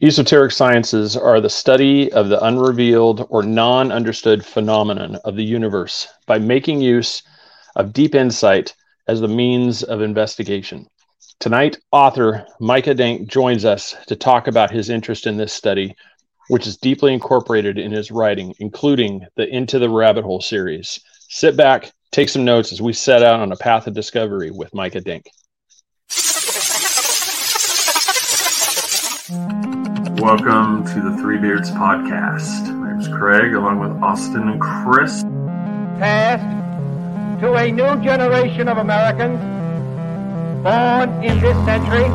Esoteric sciences are the study of the unrevealed or non understood phenomenon of the universe by making use of deep insight as the means of investigation. Tonight, author Micah Dank joins us to talk about his interest in this study, which is deeply incorporated in his writing, including the Into the Rabbit Hole series. Sit back, take some notes as we set out on a path of discovery with Micah Dank. Welcome to the Three Beards podcast. My name is Craig, along with Austin and Chris. Passed to a new generation of Americans born in this century.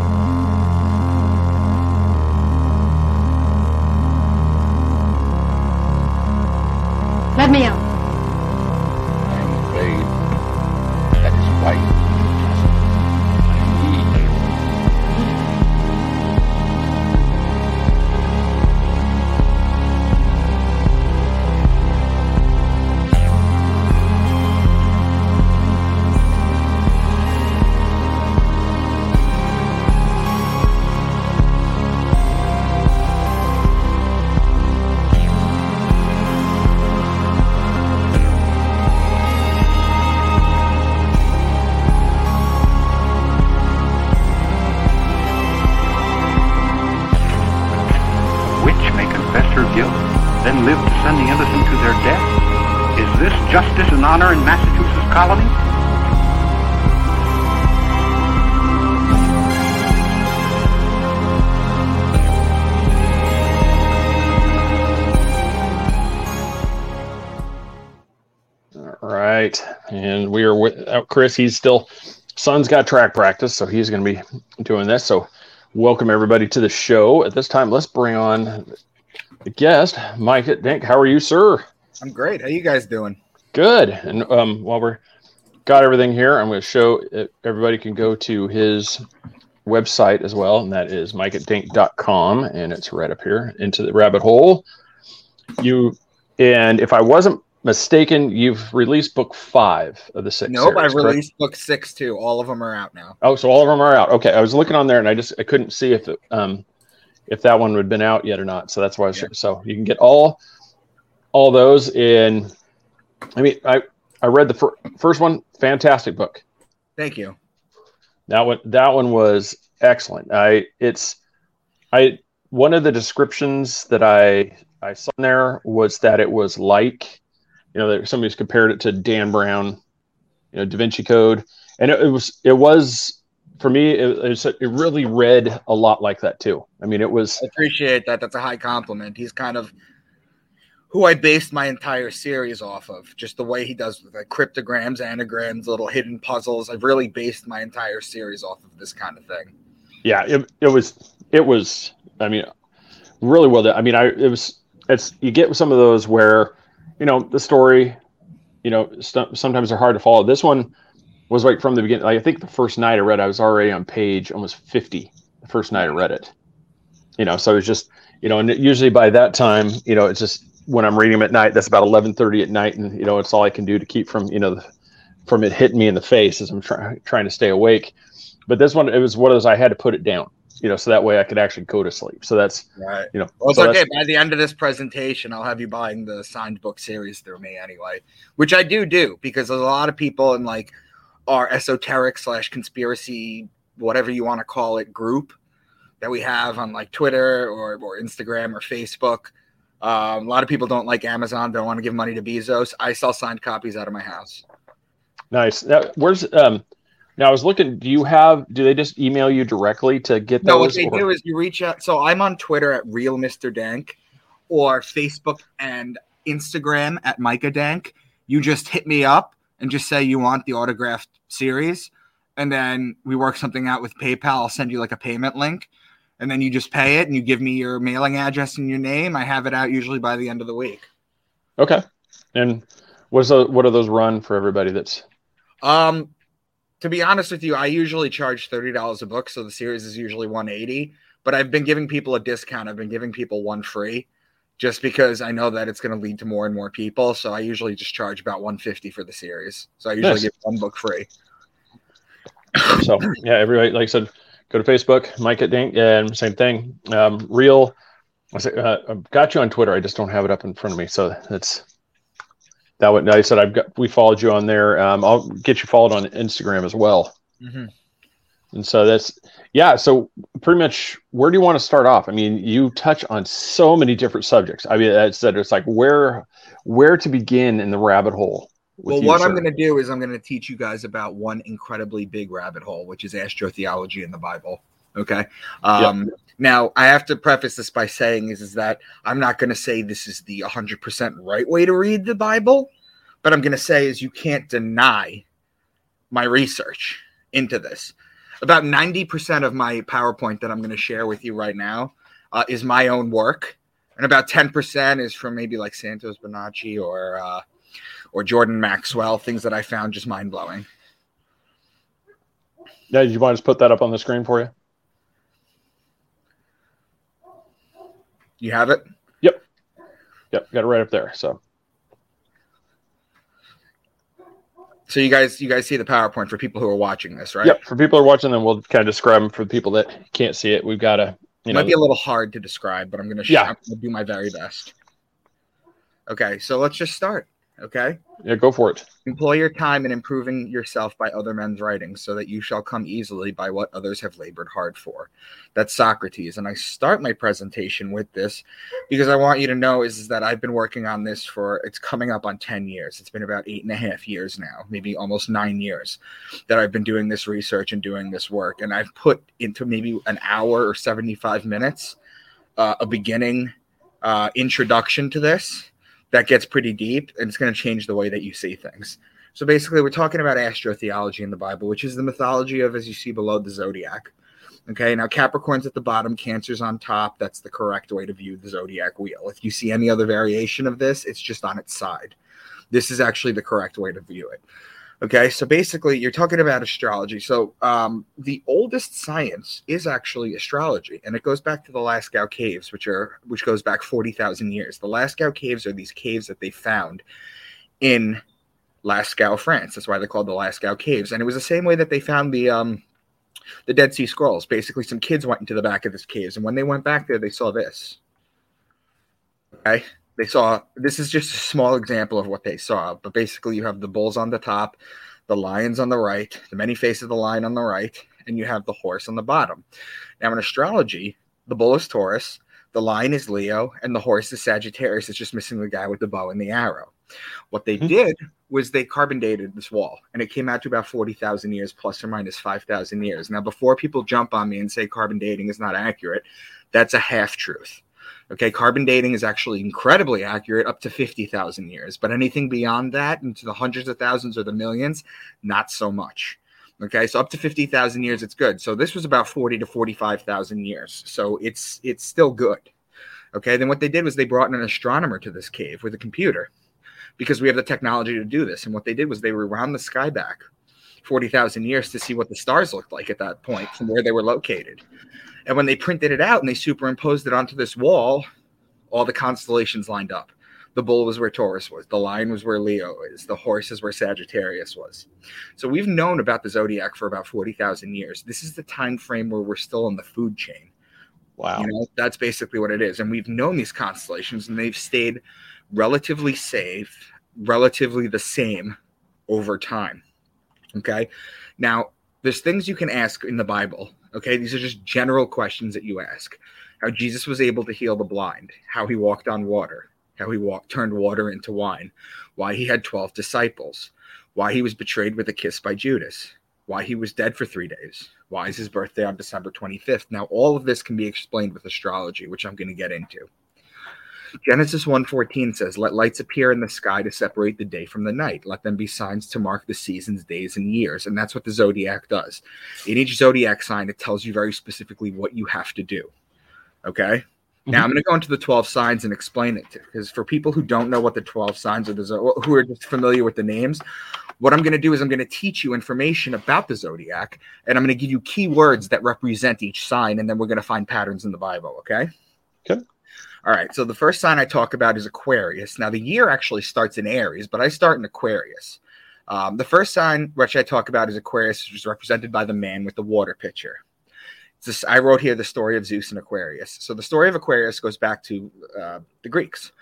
Let me out. Chris. He's still, son's got track practice, so he's going to be doing this. So, welcome everybody to the show. At this time, let's bring on the guest, Micah Dank. How are you, sir? I'm great. How you guys doing? Good. And um, while we're got everything here, I'm going to show uh, everybody can go to his website as well, and that is micahdank.com, and it's right up here into the rabbit hole. You and if I wasn't mistaken, you've released book five of the six. Nope, I series, correct? released book six too. All of them are out now. Oh, so all of them are out. Okay, I was looking on there and I just I couldn't see if it, um if that one had been out yet or not. So that's why I was Yeah. so you can get all all those in. I mean, I I read the fir- first one, fantastic book. Thank you. That one that one was excellent. I it's I one of the descriptions that I I saw in there was that it was like you know somebody's compared it to Dan Brown, you know Da Vinci Code, and it, it was it was for me it, it, was, it really read a lot like that too. I mean it was I appreciate that. That's a high compliment. He's kind of who I based my entire series off of. Just the way he does with like cryptograms, anagrams, little hidden puzzles. I've really based my entire series off of this kind of thing. yeah it, it was it was I mean really well done. I mean I it was it's you get some of those where you know the story you know st- sometimes they're hard to follow. This one was like from the beginning. Like, i think the first night i read it, i was already on page almost 50 the first night i read it. You know so it was just you know and usually by that time you know it's just when i'm reading them at night that's about 11.30 at night and you know it's all i can do to keep from you know the, from it hitting me in the face as i'm try- trying to stay awake. But this one it was one of those i had to put it down you know so that way i could actually go to sleep so that's Right. you know Well, it's so okay. By the end of this presentation, I'll have you buying the signed book series through me anyway, which I do do because there's a lot of people in like our esoteric slash conspiracy, whatever you want to call it, group that we have on like Twitter or, or Instagram or Facebook. Um, a lot of people don't like Amazon, don't want to give money to Bezos. I sell signed copies out of my house. Nice. Now, where's um? Now I was looking. Do you have? Do they just email you directly to get No, what those? they or- do is you reach out. So I'm on Twitter at Real Mr. Dank or Facebook and Instagram at Micah Dank. You just hit me up and just say you want the autographed series. And then we work something out with PayPal. I'll send you like a payment link. And then you just pay it and you give me your mailing address and your name. I have it out usually by the end of the week. okay. And what's the, what are those run for everybody? That's Um, to be honest with you, I usually charge thirty dollars a book, so the series is usually one eighty. But I've been giving people a discount. I've been giving people one free, just because I know that it's going to lead to more and more people. So I usually just charge about one fifty for the series. So I usually Nice. give one book free. so yeah. Everybody, like I said, go to Facebook, Micah Dank, and same thing. Um, real, I uh, I've got you on Twitter. I just don't have it up in front of me, so that's that. What I said, I've got we followed you on there. Um, I'll get you followed on Instagram as well. Mhm. And so that's yeah. So pretty much, where do you want to start off? I mean, you touch on so many different subjects. I mean, that's that. It's like where where to begin in the rabbit hole. Well, you, what I'm going to do is I'm going to teach you guys about one incredibly big rabbit hole, which is astrotheology in the Bible. Okay. Um, Now, I have to preface this by saying is, is that I'm not going to say this is the 100% right way to read the Bible, but I'm going to say is you can't deny my research into this. About 90% of my PowerPoint that I'm going to share with you right now uh, is my own work, and about 10% is from maybe like Santos Bonacci or uh, or Jordan Maxwell, things that I found just mind blowing. Yeah, did you want to just put that up on the screen for you? You have it? Yep, Yep. got it right up there. So So you guys you guys see the PowerPoint for people who are watching this, right? Yep. For people who are watching them, we'll kind of describe them. For the people that can't see it, we've got a you It know might be a little hard to describe, but I'm gonna sh- Yeah. I'm gonna do my very best. Okay, so let's just start. Okay. yeah, go for it. Employ your time in improving yourself by other men's writings, so that you shall come easily by what others have labored hard for. That's Socrates. And I start my presentation with this because I want you to know is, is that I've been working on this for it's coming up on 10 years. It's been about eight and a half years now, maybe almost nine years that I've been doing this research and doing this work. And I've put into maybe an hour or 75 minutes uh, a beginning uh, introduction to this that gets pretty deep and it's going to change the way that you see things. So basically, we're talking about astrotheology in the Bible, which is the mythology of, as you see below, the zodiac. Okay, now Capricorn's at the bottom, Cancer's on top. That's the correct way to view the zodiac wheel. If you see any other variation of this, it's just on its side. This is actually the correct way to view it. Okay, so basically, you're talking about astrology. So, um, the oldest science is actually astrology, and it goes back to the Lascaux caves, which are which goes back forty thousand years. The Lascaux caves are these caves that they found in Lascaux, France. That's why they're called the Lascaux caves, and it was the same way that they found the um, the Dead Sea Scrolls. Basically, some kids went into the back of this caves, and when they went back there, they saw this. Okay, they saw this is just a small example of what they saw, but basically, you have the bulls on the top, the lions on the right, the many faces of the lion on the right, and you have the horse on the bottom. Now, in astrology, the bull is Taurus, the lion is Leo, and the horse is Sagittarius. It's just missing the guy with the bow and the arrow. What they Mhm. did was they carbon dated this wall, and it came out to about 40,000 years, plus or minus 5,000 years. Now, before people jump on me and say carbon dating is not accurate, that's a half truth. Okay, carbon dating is actually incredibly accurate up to 50,000 years, but anything beyond that, into the hundreds of thousands or the millions, not so much. Okay, so up to 50,000 years, it's good. So this was about 40 to 45,000 years. So it's it's still good. Okay, then what they did was they brought in an astronomer to this cave with a computer because we have the technology to do this. And what they did was they rewound the sky back 40,000 years to see what the stars looked like at that point from where they were located. And when they printed it out and they superimposed it onto this wall, all the constellations lined up. The bull was where Taurus was, the lion was where Leo is, the horse is where Sagittarius was. So we've known about the zodiac for about 40,000 years. This is the time frame where we're still in the food chain. Wow. You know, that's basically what it is. And we've known these constellations and they've stayed relatively safe, relatively the same over time. Okay. Now, there's things you can ask in the Bible. Okay. These are just general questions that you ask. How Jesus was able to heal the blind, how he walked on water, how he walked, turned water into wine, why he had 12 disciples, why he was betrayed with a kiss by Judas, why he was dead for three days, why is his birthday on December 25th. Now, all of this can be explained with astrology, which I'm going to get into. Genesis 1:14 says, "Let lights appear in the sky to separate the day from the night. Let them be signs to mark the seasons, days, and years." And that's what the zodiac does. In each zodiac sign, it tells you very specifically what you have to do. Okay? Now I'm mm-hmm. going to go into the 12 signs and explain it to because for people who don't know what the 12 signs are, the who are just familiar with the names, what I'm going to do is I'm going to teach you information about the zodiac and I'm going to give you keywords that represent each sign and then we're going to find patterns in the Bible, okay? Okay. All right. So the first sign I talk about is Aquarius. Now the year actually starts in Aries, but I start in Aquarius. Um, the first sign which I talk about is Aquarius, which is represented by the man with the water pitcher. This, I wrote here the story of Zeus and Aquarius. So the story of Aquarius goes back to uh, the Greeks.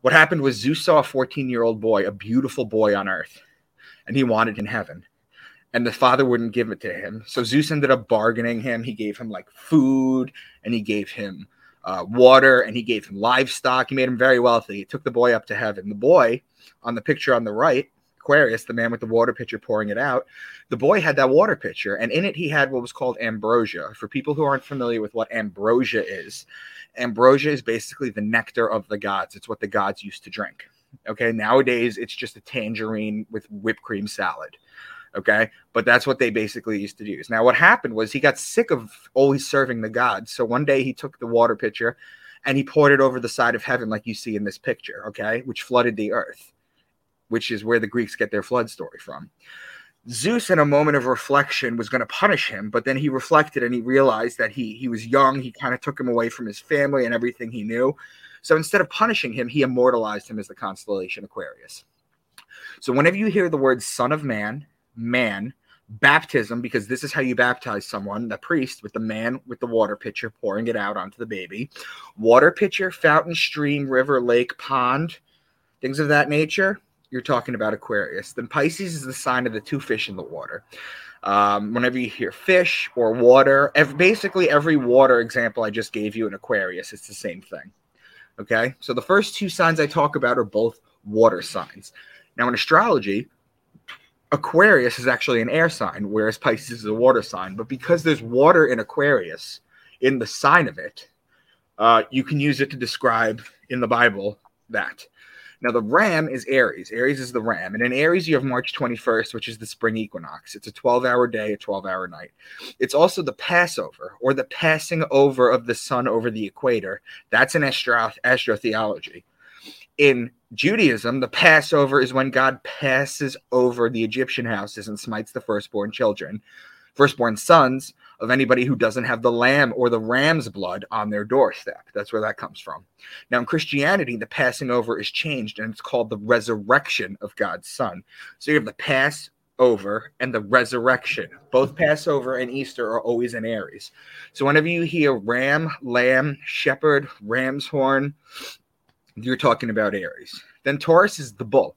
What happened was Zeus saw a 14 year old boy, a beautiful boy on earth, and he wanted in heaven. And the father wouldn't give it to him. So Zeus ended up bargaining him. He gave him like food and he gave him uh, water and he gave him livestock. He made him very wealthy. He took the boy up to heaven. The boy on the picture on the right Aquarius, the man with the water pitcher pouring it out, the boy had that water pitcher, and in it he had what was called ambrosia. For people who aren't familiar with what ambrosia is, ambrosia is basically the nectar of the gods. It's what the gods used to drink. Okay, nowadays it's just a tangerine with whipped cream salad. Okay, but that's what they basically used to use. Now, what happened was he got sick of always serving the gods. So one day he took the water pitcher and he poured it over the side of heaven, like you see in this picture, okay, which flooded the earth which is where the Greeks get their flood story from. Zeus, in a moment of reflection, was going to punish him, but then he reflected and he realized that he he was young. He kind of took him away from his family and everything he knew. So instead of punishing him, he immortalized him as the constellation Aquarius. So whenever you hear the word "son of man," man, baptism, because this is how you baptize someone, the priest with the man with the water pitcher pouring it out onto the baby, water pitcher, fountain, stream, river, lake, pond, things of that nature you're talking about Aquarius. Then Pisces is the sign of the two fish in the water. Um, whenever you hear fish or water, basically every water example I just gave you in Aquarius, it's the same thing. Okay, so the first two signs I talk about are both water signs. Now, in astrology, Aquarius is actually an air sign, whereas Pisces is a water sign. But because there's water in Aquarius, in the sign of it, uh, you can use it to describe in the Bible that. Now, the ram is Aries. Aries is the ram. And in Aries, you have March 21st, which is the spring equinox. It's a 12 hour day, a 12 hour night. It's also the Passover or the passing over of the sun over the equator. That's in astro- astrotheology. In Judaism, the Passover is when God passes over the Egyptian houses and smites the firstborn children, firstborn sons of anybody who doesn't have the lamb or the ram's blood on their doorstep. That's where that comes from. Now, in Christianity, the passing over is changed and it's called the resurrection of God's Son. So you have the Passover and the resurrection. Both Passover and Easter are always in Aries. So whenever you hear ram, lamb, shepherd, ram's horn, you're talking about Aries. Then Taurus is the bull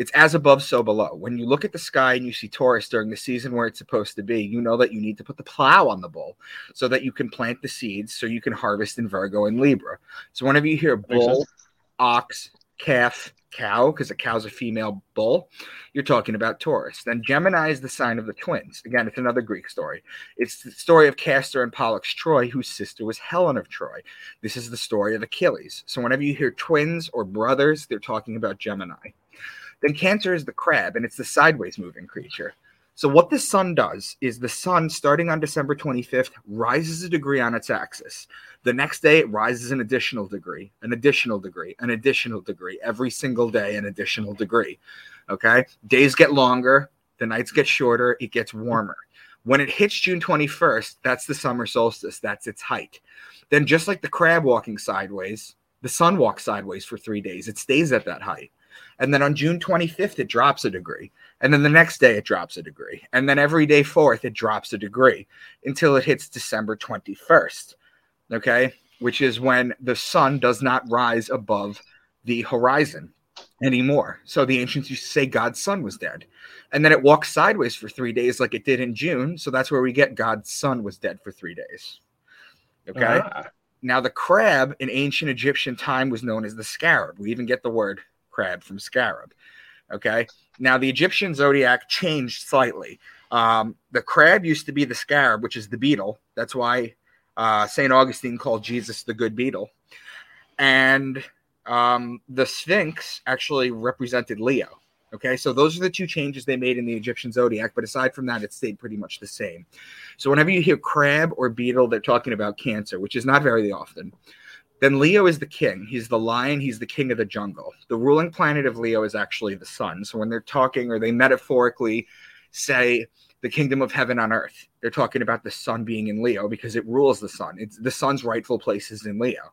it's as above, so below. When you look at the sky and you see Taurus during the season where it's supposed to be, you know that you need to put the plow on the bull so that you can plant the seeds so you can harvest in Virgo and Libra. So whenever you hear bull, ox, calf, cow, because a cow's a female bull, you're talking about Taurus. Then Gemini is the sign of the twins. Again, it's another Greek story. It's the story of Castor and Pollux Troy, whose sister was Helen of Troy. This is the story of Achilles. So whenever you hear twins or brothers, they're talking about Gemini. Then Cancer is the crab, and it's the sideways moving creature. So what the sun does is the sun, starting on December 25th, rises a degree on its axis. The next day, it rises an additional degree, an additional degree, an additional degree. Every single day, an additional degree. Okay, days get longer, the nights get shorter, it gets warmer. When it hits June 21st, that's the summer solstice. That's its height. Then, just like the crab walking sideways, the sun walks sideways for three days. It stays at that height. And then on June 25th, it drops a degree. And then the next day, it drops a degree. And then every day forth, it drops a degree until it hits December 21st. Okay. Which is when the sun does not rise above the horizon anymore. So the ancients used to say God's sun was dead. And then it walks sideways for three days, like it did in June. So that's where we get God's sun was dead for three days. Okay. Uh-huh. Now, the crab in ancient Egyptian time was known as the scarab. We even get the word crab from scarab. Okay. Now the Egyptian zodiac changed slightly. Um, the crab used to be the scarab, which is the beetle. That's why uh, St. Augustine called Jesus the good beetle. And um, the Sphinx actually represented Leo. Okay, so those are the two changes they made in the Egyptian zodiac, but aside from that, it stayed pretty much the same. So whenever you hear crab or beetle, they're talking about Cancer, which is not very often. Then Leo is the king. He's the lion. He's the king of the jungle. The ruling planet of Leo is actually the sun. So when they're talking or they metaphorically say the kingdom of heaven on earth, they're talking about the sun being in Leo because it rules the sun. It's the sun's rightful place is in Leo.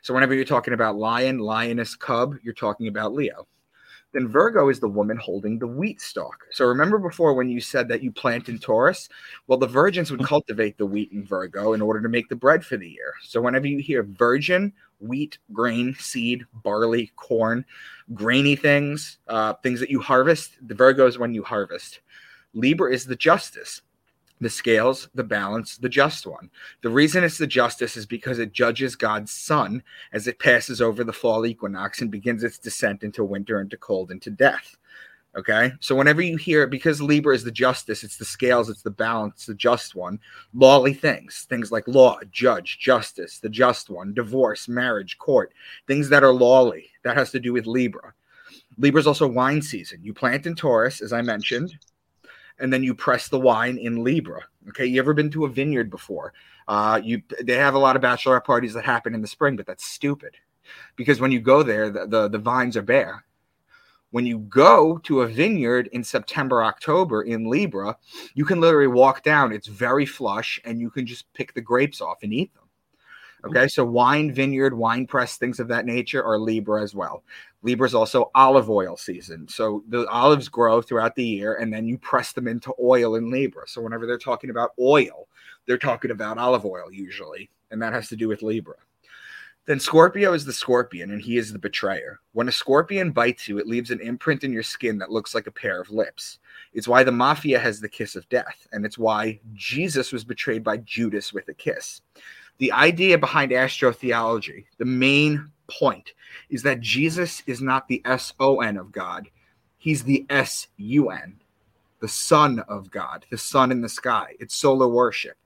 So whenever you're talking about lion, lioness, cub, you're talking about Leo. Then Virgo is the woman holding the wheat stalk. So remember before when you said that you plant in Taurus? Well, the virgins would cultivate the wheat in Virgo in order to make the bread for the year. So whenever you hear virgin, wheat, grain, seed, barley, corn, grainy things, uh, things that you harvest, the Virgo is when you harvest. Libra is the justice the scales, the balance, the just one. The reason it's the justice is because it judges God's sun as it passes over the fall equinox and begins its descent into winter, into cold, into death. Okay. So whenever you hear, because Libra is the justice, it's the scales, it's the balance, the just one, lawly things, things like law, judge, justice, the just one, divorce, marriage, court, things that are lawly. That has to do with Libra. Libra is also wine season. You plant in Taurus, as I mentioned and then you press the wine in Libra. Okay, you ever been to a vineyard before? Uh, you they have a lot of bachelorette parties that happen in the spring, but that's stupid because when you go there, the, the, the vines are bare. When you go to a vineyard in September, October in Libra, you can literally walk down. It's very flush, and you can just pick the grapes off and eat them. Okay, so wine, vineyard, wine press, things of that nature are Libra as well. Libra is also olive oil season. So the olives grow throughout the year and then you press them into oil in Libra. So whenever they're talking about oil, they're talking about olive oil usually. And that has to do with Libra. Then Scorpio is the scorpion and he is the betrayer. When a scorpion bites you, it leaves an imprint in your skin that looks like a pair of lips. It's why the mafia has the kiss of death. And it's why Jesus was betrayed by Judas with a kiss. The idea behind astrotheology, the main point, is that Jesus is not the S O N of God, he's the S U N, the Son of God, the sun in the sky. It's solar worship.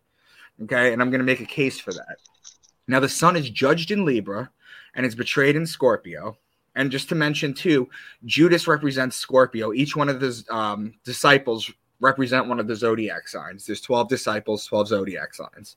Okay. And I'm going to make a case for that. Now, the sun is judged in Libra and is betrayed in Scorpio. And just to mention, too, Judas represents Scorpio. Each one of the um, disciples represent one of the zodiac signs. There's 12 disciples, 12 zodiac signs.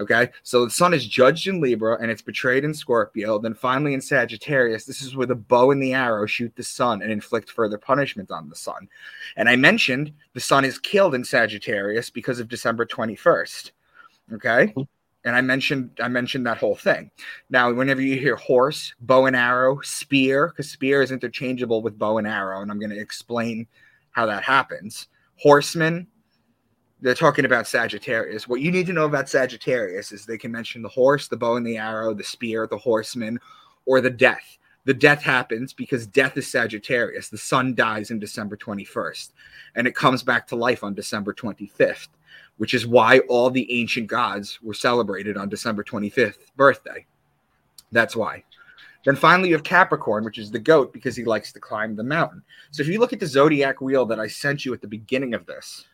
Okay, so the sun is judged in Libra and it's betrayed in Scorpio. Then finally in Sagittarius, this is where the bow and the arrow shoot the sun and inflict further punishment on the sun. And I mentioned the sun is killed in Sagittarius because of December 21st. Okay. Mm-hmm. And I mentioned I mentioned that whole thing. Now, whenever you hear horse, bow and arrow, spear, because spear is interchangeable with bow and arrow, and I'm going to explain how that happens. Horseman, they're talking about Sagittarius. What you need to know about Sagittarius is they can mention the horse, the bow and the arrow, the spear, the horseman, or the death. The death happens because death is Sagittarius. The sun dies in December 21st, and it comes back to life on December 25th, which is why all the ancient gods were celebrated on December 25th birthday. That's why. Then finally, you have Capricorn, which is the goat because he likes to climb the mountain. So if you look at the zodiac wheel that I sent you at the beginning of this,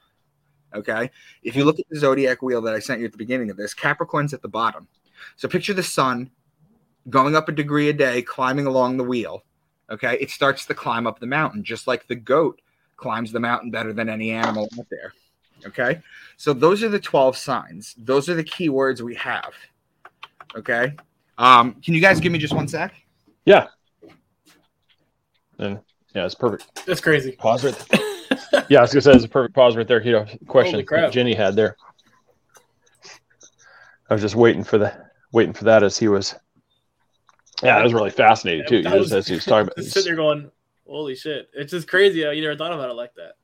Okay. If you look at the zodiac wheel that I sent you at the beginning of this, Capricorn's at the bottom. So picture the sun going up a degree a day, climbing along the wheel. Okay. It starts to climb up the mountain, just like the goat climbs the mountain better than any animal out there. Okay. So those are the 12 signs. Those are the key words we have. Okay. Um, can you guys give me just one sec? Yeah. And yeah, it's perfect. That's crazy. Pause it yeah, I was gonna say it's a perfect pause right there. You know, question Jenny had there. I was just waiting for the waiting for that as he was. Yeah, it was really fascinating too. Was, as he was talking about, sitting there going, "Holy shit!" It's just crazy how you never thought about it like that.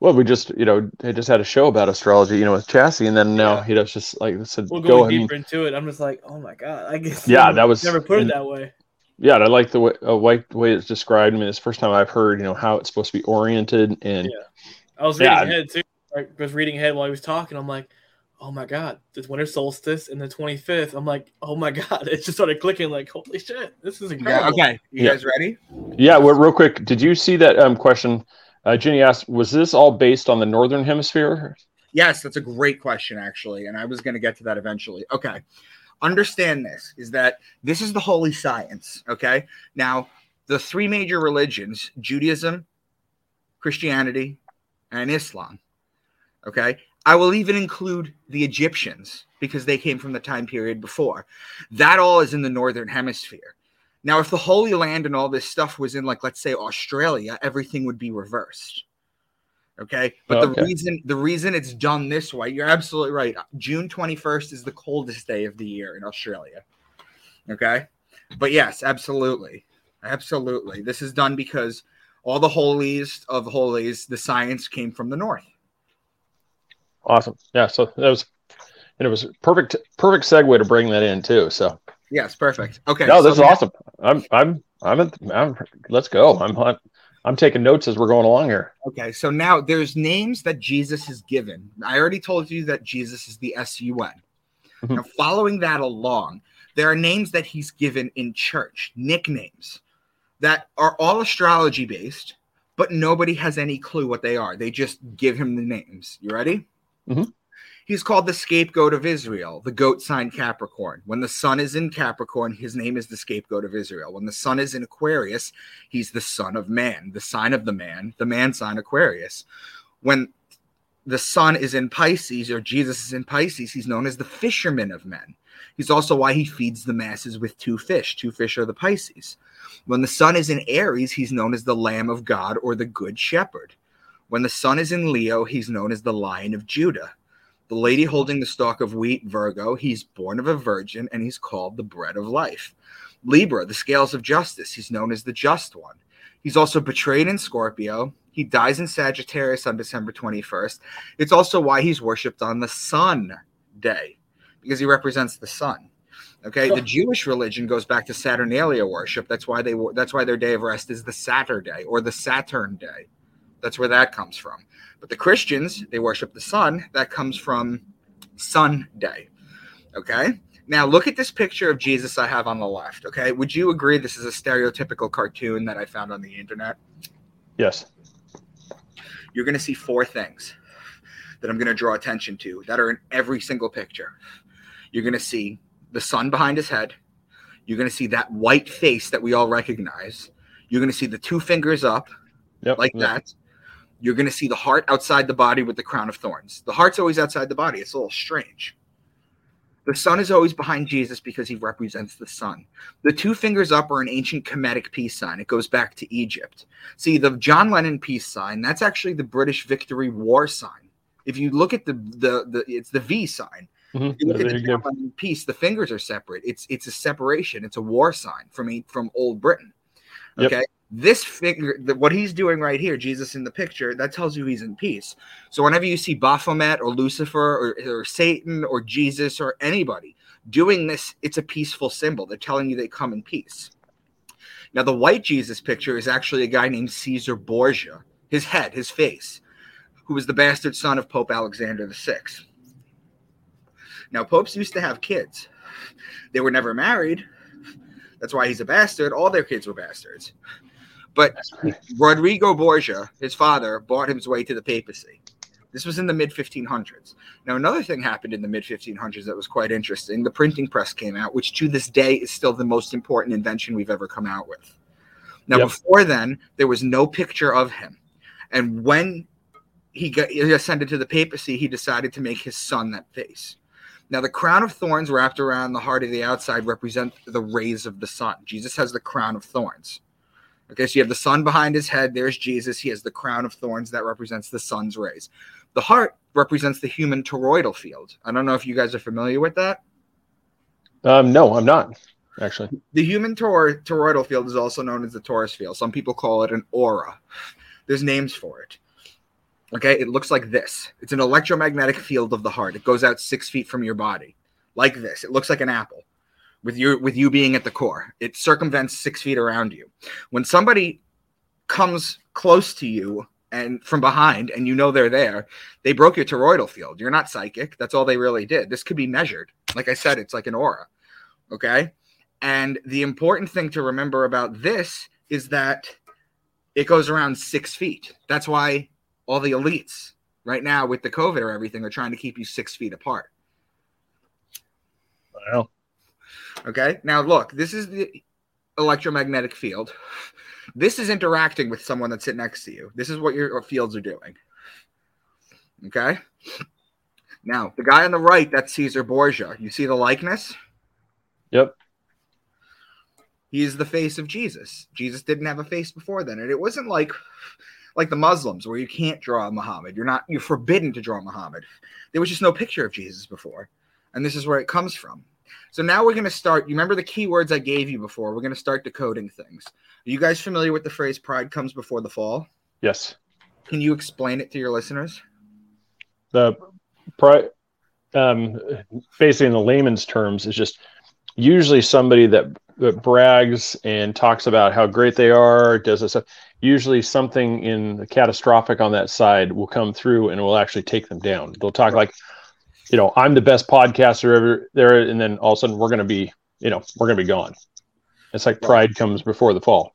Well, we just you know they just had a show about astrology, you know, with Chassis, and then now yeah. know it's just like said, we'll go deeper I mean, into it. I'm just like, oh my god, I guess. Yeah, that was never put it that way. Yeah, I like the way, uh, way, way it's described. I mean, it's the first time I've heard, you know, how it's supposed to be oriented. And yeah. I was reading yeah, ahead too. I was reading ahead while he was talking. I'm like, oh my god, this winter solstice and the 25th. I'm like, oh my god, it just started clicking. Like, holy shit, this is incredible. Yeah, okay, you yeah. guys ready? Yeah, well, real quick, did you see that um, question? Uh, Jenny asked, was this all based on the northern hemisphere? Yes, that's a great question, actually, and I was going to get to that eventually. Okay, understand this is that this is the holy science. Okay. Now, the three major religions Judaism, Christianity, and Islam. Okay. I will even include the Egyptians because they came from the time period before. That all is in the northern hemisphere. Now, if the Holy Land and all this stuff was in, like, let's say Australia, everything would be reversed. Okay. But the reason the reason it's done this way, you're absolutely right. June 21st is the coldest day of the year in Australia. Okay. But yes, absolutely. Absolutely. This is done because All the holies of holies, the science came from the north. Awesome. Yeah. So that was, and it was perfect, perfect segue to bring that in too. So Yes, perfect. Okay. no, so this is awesome. I'm, I'm, I'm, at, I'm, let's go. I'm, I'm, taking notes as we're going along here. Okay, so now there's names that Jesus has given. I already told you that Jesus is the S U N. Mhm. Now, following that along, there are names that he's given in church, nicknames that are all astrology based, but nobody has any clue what they are. They just give him the names. You ready? Mhm. He's called the scapegoat of Israel, the goat sign Capricorn. When the sun is in Capricorn, his name is the scapegoat of Israel. When the sun is in Aquarius, he's the son of man, the sign of the man, the man sign Aquarius. When the sun is in Pisces or Jesus is in Pisces, he's known as the fisherman of men. He's also why he feeds the masses with two fish. Two fish are the Pisces. When the sun is in Aries, he's known as the Lamb of God or the Good Shepherd. When the sun is in Leo, he's known as the Lion of Judah. The lady holding the stalk of wheat, Virgo, he's born of a virgin and he's called the bread of life. Libra, the scales of justice, he's known as the just one. He's also betrayed in Scorpio. He dies in Sagittarius on December 21st. It's also why he's worshipped on the sun day because he represents the sun. Okay, the Jewish religion goes back to Saturnalia worship. That's why they that's why their day of rest is the Saturday or the Saturn day. That's where that comes from. But the Christians, they worship the sun. That comes from Sunday. Okay. Now look at this picture of Jesus I have on the left. Okay. Would you agree this is a stereotypical cartoon that I found on the internet? Yes. You're going to see four things that I'm going to draw attention to that are in every single picture. You're going to see the sun behind his head. You're going to see that white face that we all recognize. You're going to see the two fingers up Yep. like Yep. that. You're going to see the heart outside the body with the crown of thorns. The heart's always outside the body. It's a little strange. The sun is always behind Jesus because he represents the sun. The two fingers up are an ancient Kemetic peace sign. It goes back to Egypt. See, the John Lennon peace sign, that's actually the British victory war sign. If you look at the the, the it's the V sign. Mhm. If you look at the you go. John Lennon peace, the fingers are separate. It's it's a separation. It's a war sign from from old Britain. Yep. This figure, what he's doing right here, Jesus in the picture, that tells you he's in peace. So whenever you see Baphomet or Lucifer or, or Satan or Jesus or anybody doing this, it's a peaceful symbol. They're telling you they come in peace. Now, the white Jesus picture is actually a guy named Caesar Borgia, his head, his face, who was the bastard son of Pope Alexander VI. Now, popes used to have kids. They were never married. That's why he's a bastard. All their kids were bastards. But Rodrigo Borgia, his father, bought his way to the papacy. This was in the mid 1500s. Now, another thing happened in the mid 1500s that was quite interesting. The printing press came out, which to this day is still the most important invention we've ever come out with. Now, Yep. before then, there was no picture of him. And when he got he ascended to the papacy, he decided to make his son that face. Now, the crown of thorns wrapped around the heart of the outside represent the rays of the sun. Jesus has the crown of thorns. Okay, so you have the sun behind his head. There's Jesus. He has the crown of thorns that represents the sun's rays. The heart represents the human toroidal field. I don't know if you guys are familiar with that. Um, no, I'm not actually. The human tor- toroidal field is also known as the torus field. Some people call it an aura. There's names for it. Okay, it looks like this. It's an electromagnetic field of the heart. It goes out six feet from your body, like this. It looks like an apple, with you with you being at the core. It circumvents six feet around you. When somebody comes close to you and from behind, and you know they're there, they broke your toroidal field. You're not psychic. That's all they really did. This could be measured. Like I said, it's like an aura. Okay. And the important thing to remember about this is that it goes around six feet. That's why all the elites right now with the COVID or everything are trying to keep you six feet apart. Well, Okay. Now, look, this is the electromagnetic field. This is interacting with someone that's sitting next to you. This is what your fields are doing. Okay. Now, the guy on the right, that's Caesar Borgia. You see the likeness? Yep. He is the face of Jesus. Jesus didn't have a face before then. And it wasn't like like the Muslims where you can't draw Muhammad. You're not you're forbidden to draw Muhammad. There was just no picture of Jesus before. And this is where it comes from. So now we're going to start. You remember the keywords I gave you before? We're going to start decoding things. Are you guys familiar with the phrase pride comes before the fall? Yes. Can you explain it to your listeners? The pride, um, basically in the layman's terms, is just usually somebody that, that brags and talks about how great they are, does this stuff. Usually something in the catastrophic on that side will come through and will actually take them down. They'll talk like, you know, I'm the best podcaster ever there, and then all of a sudden we're going to be, you know, we're going to be gone. It's like pride comes before the fall.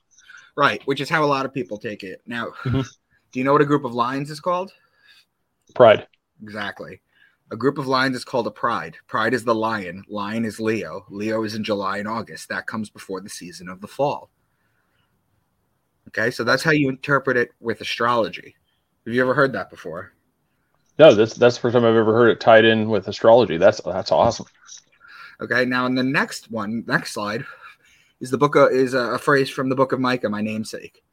Right, which is how a lot of people take it. Now, Mhm. do you know what a group of lions is called? Pride. Exactly. A group of lions is called a pride. Pride is the lion. Lion is Leo. Leo is in July and August. That comes before the season of the fall. Okay, so that's how you interpret it with astrology. Have you ever heard that before? No, that's that's the first time I've ever heard it tied in with astrology. That's that's awesome. Okay, now in the next one, next slide, is the book of, is a, a phrase from the book of Micah, my namesake,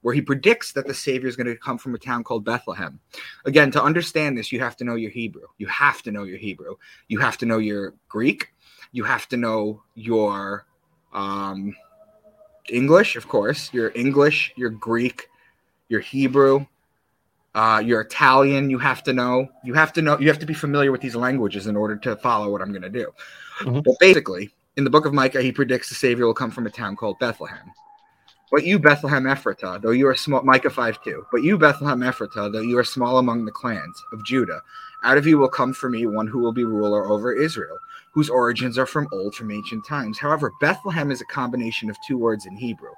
where he predicts that the Savior is going to come from a town called Bethlehem. Again, to understand this, you have to know your Hebrew. You have to know your Hebrew. You have to know your Greek. You have to know your um, English, of course, your English, your Greek, your Hebrew, uh, your Italian. You have to know. You have to know. You have to be familiar with these languages in order to follow what I'm going to do. But basically, in the book of Micah, he predicts the Savior will come from a town called Bethlehem. But you, Bethlehem Ephratah, though you are small, Micah 5 2, but you, Bethlehem Ephratah, though you are small among the clans of Judah, out of you will come for me one who will be ruler over Israel, whose origins are from old, from ancient times. However, Bethlehem is a combination of two words in Hebrew.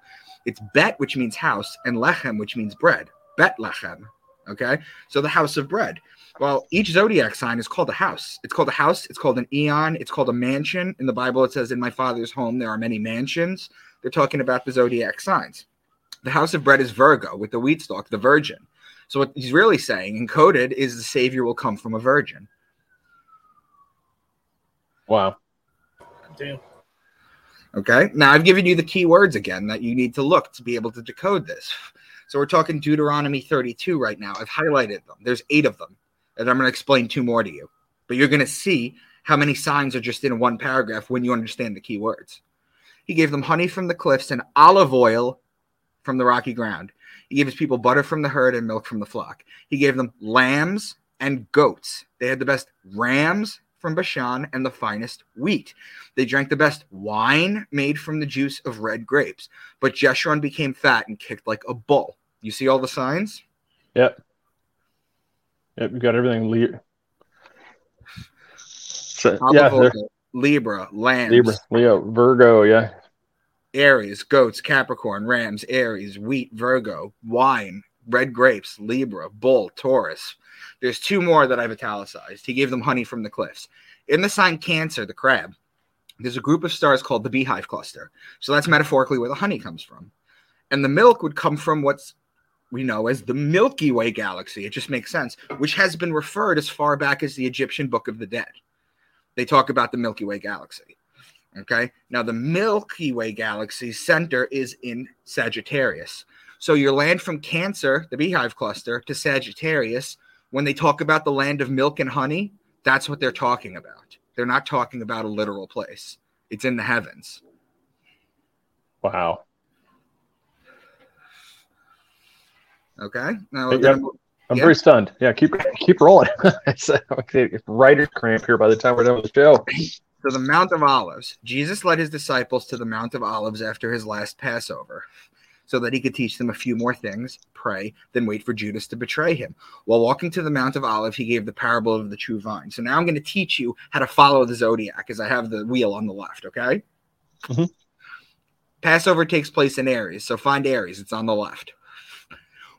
It's Bet, which means house, and Lechem, which means bread. Bethlehem. Okay? So the house of bread. Well, each zodiac sign is called a house. It's called a house. It's called an eon. It's called a mansion. In the Bible, it says, In my father's home, there are many mansions. They're talking about the zodiac signs. The house of bread is Virgo with the wheat stalk, the virgin. So, what he's really saying, encoded, is the Savior will come from a virgin. Wow. Damn. Okay. Now, I've given you the key words again that you need to look to be able to decode this. So, we're talking Deuteronomy 32 right now. I've highlighted them. There's eight of them. And I'm going to explain two more to you. But you're going to see how many signs are just in one paragraph when you understand the key words. He gave them honey from the cliffs and olive oil from the rocky ground. He gave his people butter from the herd and milk from the flock. He gave them lambs and goats. They had the best rams from Bashan and the finest wheat. They drank the best wine made from the juice of red grapes. But Jeshurun became fat and kicked like a bull. You see all the signs? Yep. Yep. You got everything. Le- so, yeah. Libra, lambs, Libra, Leo, Virgo. Yeah. Aries, goats, Capricorn, Rams, Aries, wheat, Virgo, wine, red grapes, Libra, bull, Taurus. There's two more that I've italicized. He gave them honey from the cliffs. In the sign Cancer, the crab, there's a group of stars called the beehive cluster. So that's metaphorically where the honey comes from. And the milk would come from what's we know as the Milky Way galaxy. It just makes sense, which has been referred as far back as the Egyptian Book of the Dead. They talk about the Milky Way galaxy. Okay. Now, the Milky Way galaxy's center is in Sagittarius. So, your land from Cancer, the beehive cluster, to Sagittarius, when they talk about the land of milk and honey, that's what they're talking about. They're not talking about a literal place, it's in the heavens. Wow. Okay. Now, gonna I'm Yeah. very stunned. Yeah. Keep keep rolling. it's okay. Writer's cramp here by the time we're done with the show. to the Mount of Olives. Jesus led his disciples to the Mount of Olives after his last Passover so that he could teach them a few more things, pray, then wait for Judas to betray him. While walking to the Mount of Olives, he gave the parable of the true vine. So now I'm going to teach you how to follow the zodiac as I have the wheel on the left, okay? Mhm. Passover takes place in Aries, so find Aries, it's on the left.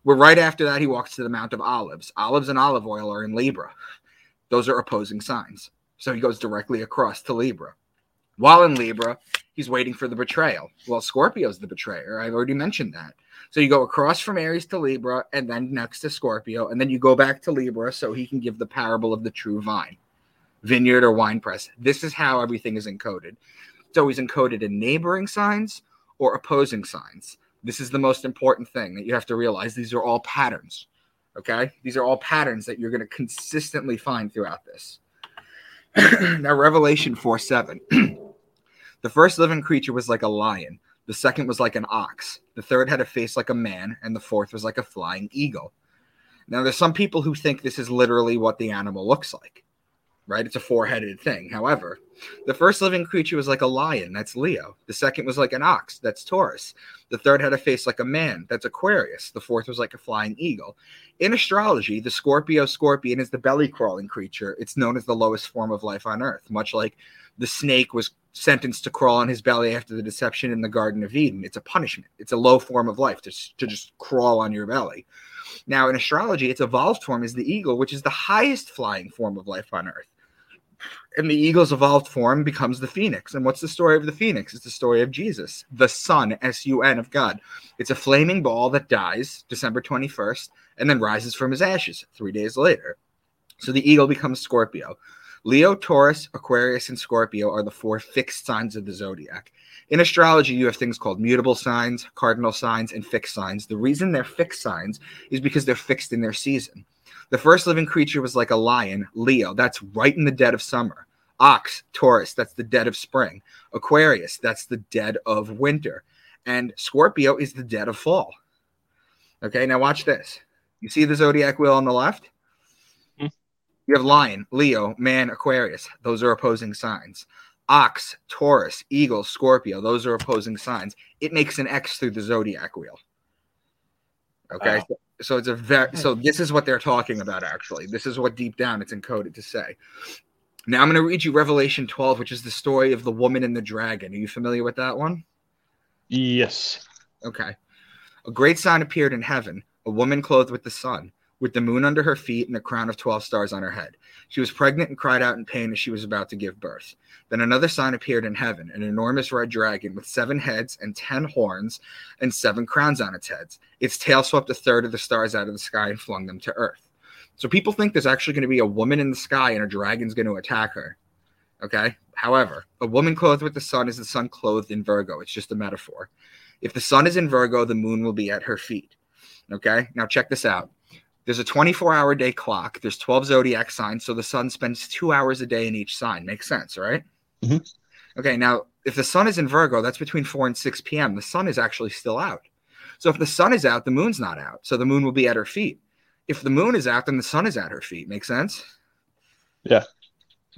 We're right after that, he walks to the Mount of Olives. Olives and olive oil are in Libra. Those are opposing signs. So he goes directly across to Libra. While in Libra, he's waiting for the betrayal. Well, Scorpio's the betrayer. I've already mentioned that. So you go across from Aries to Libra and then next to Scorpio, and then you go back to Libra so he can give the parable of the true vine, vineyard or wine press. This is how everything is encoded. It's always encoded in neighboring signs or opposing signs. This is the most important thing that you have to realize. These are all patterns. Okay. These are all patterns that you're going to consistently find throughout this. now, Revelation 4 7. The first living creature was like a lion. The second was like an ox. The third had a face like a man, and the fourth was like a flying eagle. Now, there's some people who think this is literally what the animal looks like, right? It's a four headed thing. However, the first living creature was like a lion, that's Leo. The second was like an ox, that's Taurus. The third had a face like a man, that's Aquarius. The fourth was like a flying eagle. In astrology, the Scorpio scorpion is the belly crawling creature. It's known as the lowest form of life on earth, much like the snake was sentenced to crawl on his belly after the deception in the Garden of Eden. It's a punishment, it's a low form of life to, to just crawl on your belly. Now, in astrology, its evolved form is the eagle, which is the highest flying form of life on earth. And the eagle's evolved form becomes the phoenix. And what's the story of the phoenix? It's the story of Jesus, the Son, S U N, of God. It's a flaming ball that dies December 21st and then rises from his ashes three days later. So the eagle becomes Scorpio. Leo, Taurus, Aquarius, and Scorpio are the four fixed signs of the zodiac. In astrology, you have things called mutable signs, cardinal signs, and fixed signs. The reason they're fixed signs is because they're fixed in their season. The first living creature was like a lion, Leo, that's right in the dead of summer. Ox, Taurus, that's the dead of spring. Aquarius, that's the dead of winter. And Scorpio is the dead of fall. Okay, now watch this. You see the zodiac wheel on the left? You have Lion, Leo, Man, Aquarius. Those are opposing signs. Ox, Taurus, Eagle, Scorpio. Those are opposing signs. It makes an X through the zodiac wheel. Okay. Wow. So, so it's a very so this is what they're talking about actually. This is what deep down it's encoded to say. Now I'm going to read you Revelation 12, which is the story of the woman and the dragon. Are you familiar with that one? Yes. Okay. A great sign appeared in heaven, a woman clothed with the sun, with the moon under her feet and a crown of 12 stars on her head. She was pregnant and cried out in pain as she was about to give birth. Then another sign appeared in heaven, an enormous red dragon with seven heads and ten horns and seven crowns on its heads. Its tail swept a third of the stars out of the sky and flung them to earth. So people think there's actually going to be a woman in the sky and a dragon's going to attack her. Okay. However, a woman clothed with the sun is the sun clothed in Virgo. It's just a metaphor. If the sun is in Virgo, the moon will be at her feet. Okay. Now check this out. There's a 24 hour day clock. There's 12 zodiac signs. So the sun spends two hours a day in each sign. Makes sense, right? Mhm. Okay. Now, if the sun is in Virgo, that's between 4 and 6 p.m. The sun is actually still out. So if the sun is out, the moon's not out. So the moon will be at her feet. If the moon is out, then the sun is at her feet. Make sense? Yeah.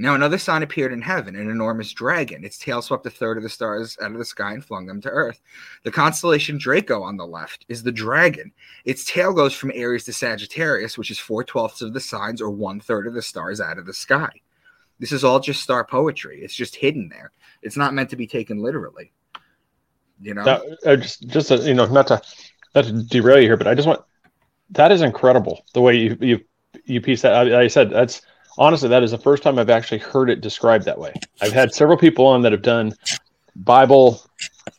Now another sign appeared in heaven, an enormous dragon. Its tail swept a third of the stars out of the sky and flung them to earth. The constellation Draco on the left is the dragon. Its tail goes from Aries to Sagittarius, which is four twelfths of the signs or one third of the stars out of the sky. This is all just star poetry. It's just hidden there. It's not meant to be taken literally. You know? Now, just, just you know, not to not to derail you here, but I just want that is incredible the way you you you piece that. I, I said that's honestly that is the first time I've actually heard it described that way. I've had several people on that have done Bible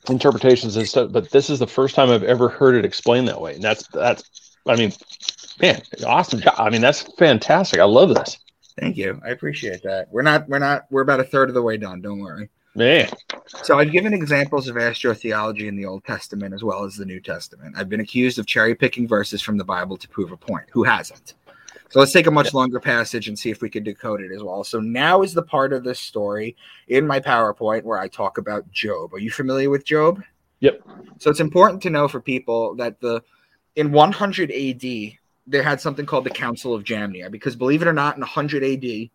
interpretations and stuff, but this is the first time I've ever heard it explained that way. And that's that's I mean, man, awesome job. I mean, that's fantastic. I love this. Thank you. I appreciate that. We're not we're not we're about a third of the way done, don't worry. Man, So I've given examples of astrotheology in the Old Testament as well as the New Testament. I've been accused of cherry picking verses from the Bible to prove a point. Who hasn't? So let's take a much longer passage and see if we can decode it as well. So now is the part of this story in my PowerPoint where I talk about Job. Are you familiar with Job? Yep. So it's important to know for people that the in 100 AD they had something called the Council of Jamnia because believe it or not, in 100 AD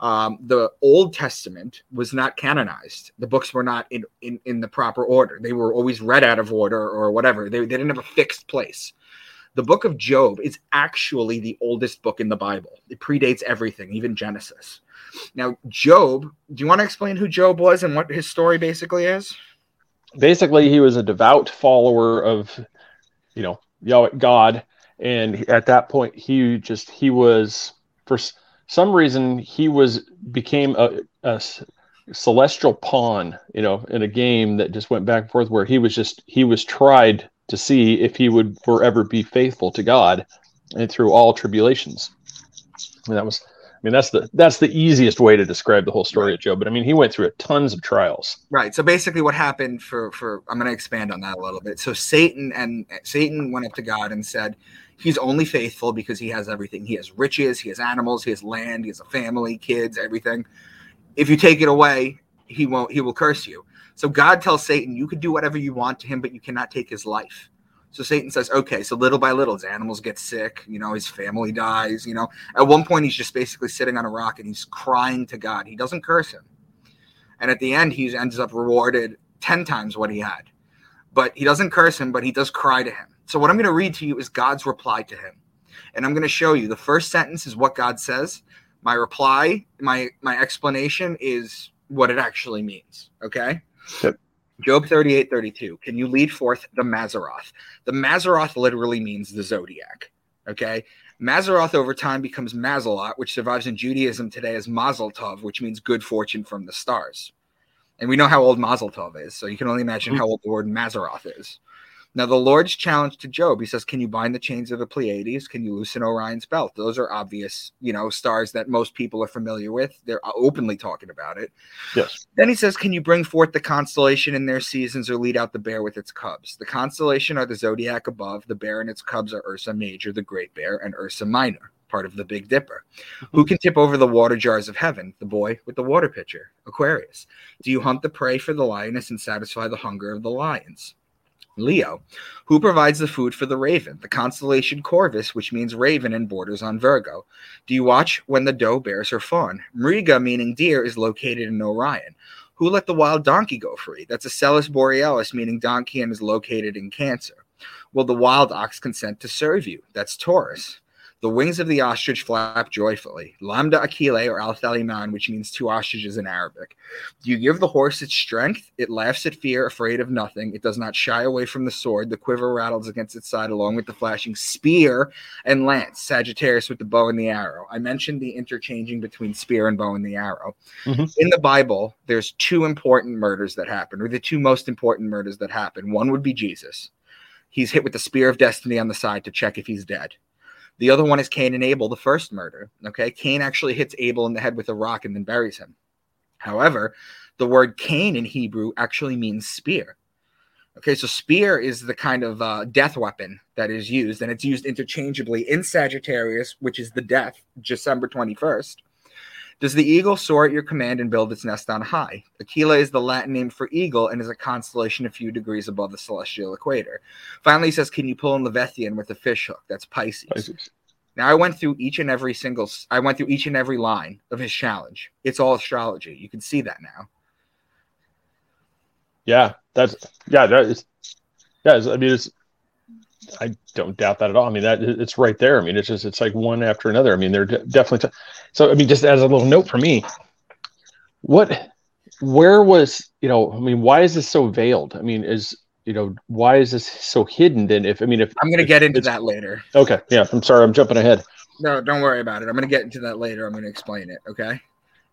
um, the Old Testament was not canonized. The books were not in, in, in the proper order. They were always read out of order or whatever. They, they didn't have a fixed place. The book of Job is actually the oldest book in the Bible. It predates everything, even Genesis. Now, Job, do you want to explain who Job was and what his story basically is? basically he was a devout follower of you know Yahweh God and at that point he just he was for some reason he was became a, a celestial pawn you know in a game that just went back and forth where he was just he was tried to see if he would forever be faithful to God and through all tribulations and that was I mean that's the that's the easiest way to describe the whole story of Job but I mean he went through tons of trials Right. So basically, what happened for for I'm going to expand on that a little bit. So Satan and Satan went up to God and said, "He's only faithful because he has everything. He has riches, he has animals, he has land, he has a family, kids, everything. If you take it away, he won't he will curse you. So God tells Satan, you can do whatever you want to him, but you cannot take his life. So Satan says, okay, so little by little, his animals get sick, you know, his family dies, you know. At one point, he's just basically sitting on a rock and he's crying to God. He doesn't curse him. And at the end, he ends up rewarded 10 times what he had. But he doesn't curse him, but he does cry to him. So what I'm going to read to you is God's reply to him. And I'm going to show you the first sentence is what God says. My reply, my my explanation is what it actually means. Okay. Yep. Job 38, 32. Can you lead forth the Mazaroth? The Mazaroth literally means the zodiac. Okay. Mazaroth over time becomes Mazalot, which survives in Judaism today as Mazel Tov, which means good fortune from the stars. And we know how old Mazel Tov is, so you can only imagine how mm-hmm. old the word Mazaroth is. Now, the Lord's challenge to Job, he says, Can you bind the chains of the Pleiades? Can you loosen Orion's belt? Those are obvious, you know, stars that most people are familiar with. They're uh, openly talking about it. Yes. Then he says, Can you bring forth the constellation in their seasons or lead out the bear with its cubs? The constellation are the zodiac above. The bear and its cubs are Ursa Major, the Great Bear, and Ursa Minor, part of the Big Dipper. Mm-hmm. Who can tip over the water jars of heaven? The boy with the water pitcher, Aquarius. Do you hunt the prey for the lioness and satisfy the hunger of the lions? Leo, who provides the food for the raven, the constellation Corvus, which means raven and borders on Virgo. Do you watch when the doe bears her fawn? Mriga, meaning deer, is located in Orion. Who let the wild donkey go free? That's Asellus Borealis, meaning donkey, and is located in Cancer. Will the wild ox consent to serve you? That's Taurus. The wings of the ostrich flap joyfully. Lambda Aquilae or Al Thaliman, which means two ostriches in Arabic. You give the horse its strength? It laughs at fear, afraid of nothing. It does not shy away from the sword. The quiver rattles against its side, along with the flashing spear and lance. Sagittarius with the bow and the arrow. I mentioned the interchanging between spear and bow and the arrow. Mhm. In the Bible, there's two important murders that happen, or the two most important murders that happen. One would be Jesus. He's hit with the spear of destiny on the side to check if he's dead. The other one is Cain and Abel, the first murder. Okay. Cain actually hits Abel in the head with a rock and then buries him. However, the word Cain in Hebrew actually means spear. Okay. So spear is the kind of uh, death weapon that is used, and it's used interchangeably in Sagittarius, which is the death, December 21st. Does the eagle soar at your command and build its nest on high? Aquila is the Latin name for eagle and is a constellation a few degrees above the celestial equator. Finally, he says, Can you pull in Leviathan with a fish hook? That's Pisces. Pisces. Now I went through each and every single I went through each and every line of his challenge. It's all astrology. You can see that now. Yeah, that's yeah, that is yeah, I mean it's I don't doubt that at all. I mean that it's right there. I mean it's just it's like one after another. I mean they're de- definitely t- so I mean just as a little note for me, what where was you know, I mean why is this so veiled? I mean is you know why is this so hidden then if I mean if I'm gonna get into that later. okay, yeah, I'm sorry, I'm jumping ahead. No, don't worry about it. I'm gonna get into that later. I'm gonna explain it. Okay.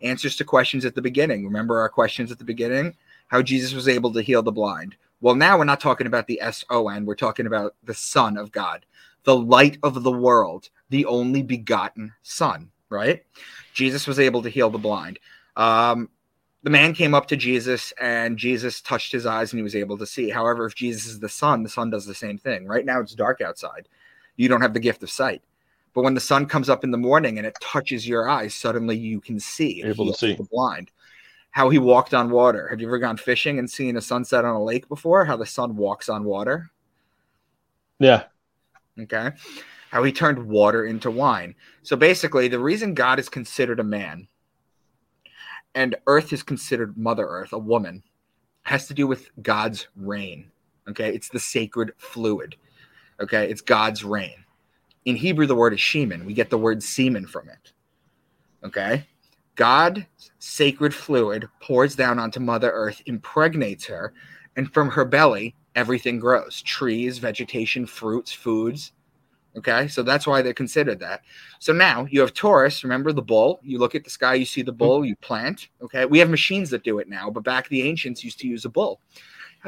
Answers to questions at the beginning. Remember our questions at the beginning? How Jesus was able to heal the blind. Well, now we're not talking about the S O N. We're talking about the Son of God, the light of the world, the only begotten Son, right? Jesus was able to heal the blind. Um, the man came up to Jesus and Jesus touched his eyes and he was able to see. However, if Jesus is the Son, the Son does the same thing. Right now it's dark outside. You don't have the gift of sight. But when the sun comes up in the morning and it touches your eyes, suddenly you can see. Able to see. The blind. How he walked on water. Have you ever gone fishing and seen a sunset on a lake before? How the sun walks on water? Yeah. Okay. How he turned water into wine. So basically, the reason God is considered a man and earth is considered Mother Earth, a woman, has to do with God's reign. Okay. It's the sacred fluid. Okay. It's God's reign. In Hebrew, the word is shemen. We get the word semen from it. Okay. God's sacred fluid pours down onto Mother Earth, impregnates her, and from her belly, everything grows trees, vegetation, fruits, foods. Okay, so that's why they're considered that. So now you have Taurus, remember the bull? You look at the sky, you see the hmm. bull, you plant. Okay, we have machines that do it now, but back the ancients used to use a bull.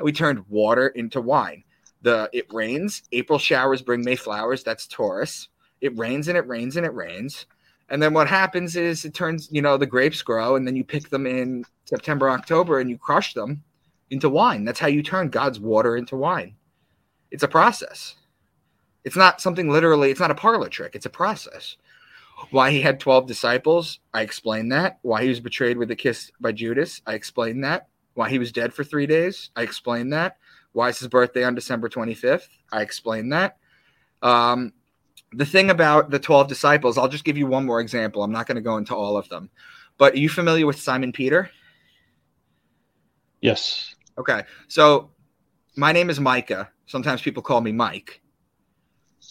We turned water into wine. The it rains, April showers bring May flowers, that's Taurus. It rains and it rains and it rains. And then what happens is it turns, you know, the grapes grow, and then you pick them in September, October, and you crush them into wine. That's how you turn God's water into wine. It's a process. It's not something literally, it's not a parlor trick, it's a process. Why he had 12 disciples, I explained that. Why he was betrayed with a kiss by Judas, I explained that. Why he was dead for three days, I explained that. Why is his birthday on December 25th? I explained that. Um, the thing about the 12 disciples, I'll just give you one more example. I'm not going to go into all of them. But are you familiar with Simon Peter? Yes. Okay. So my name is Micah. Sometimes people call me Mike.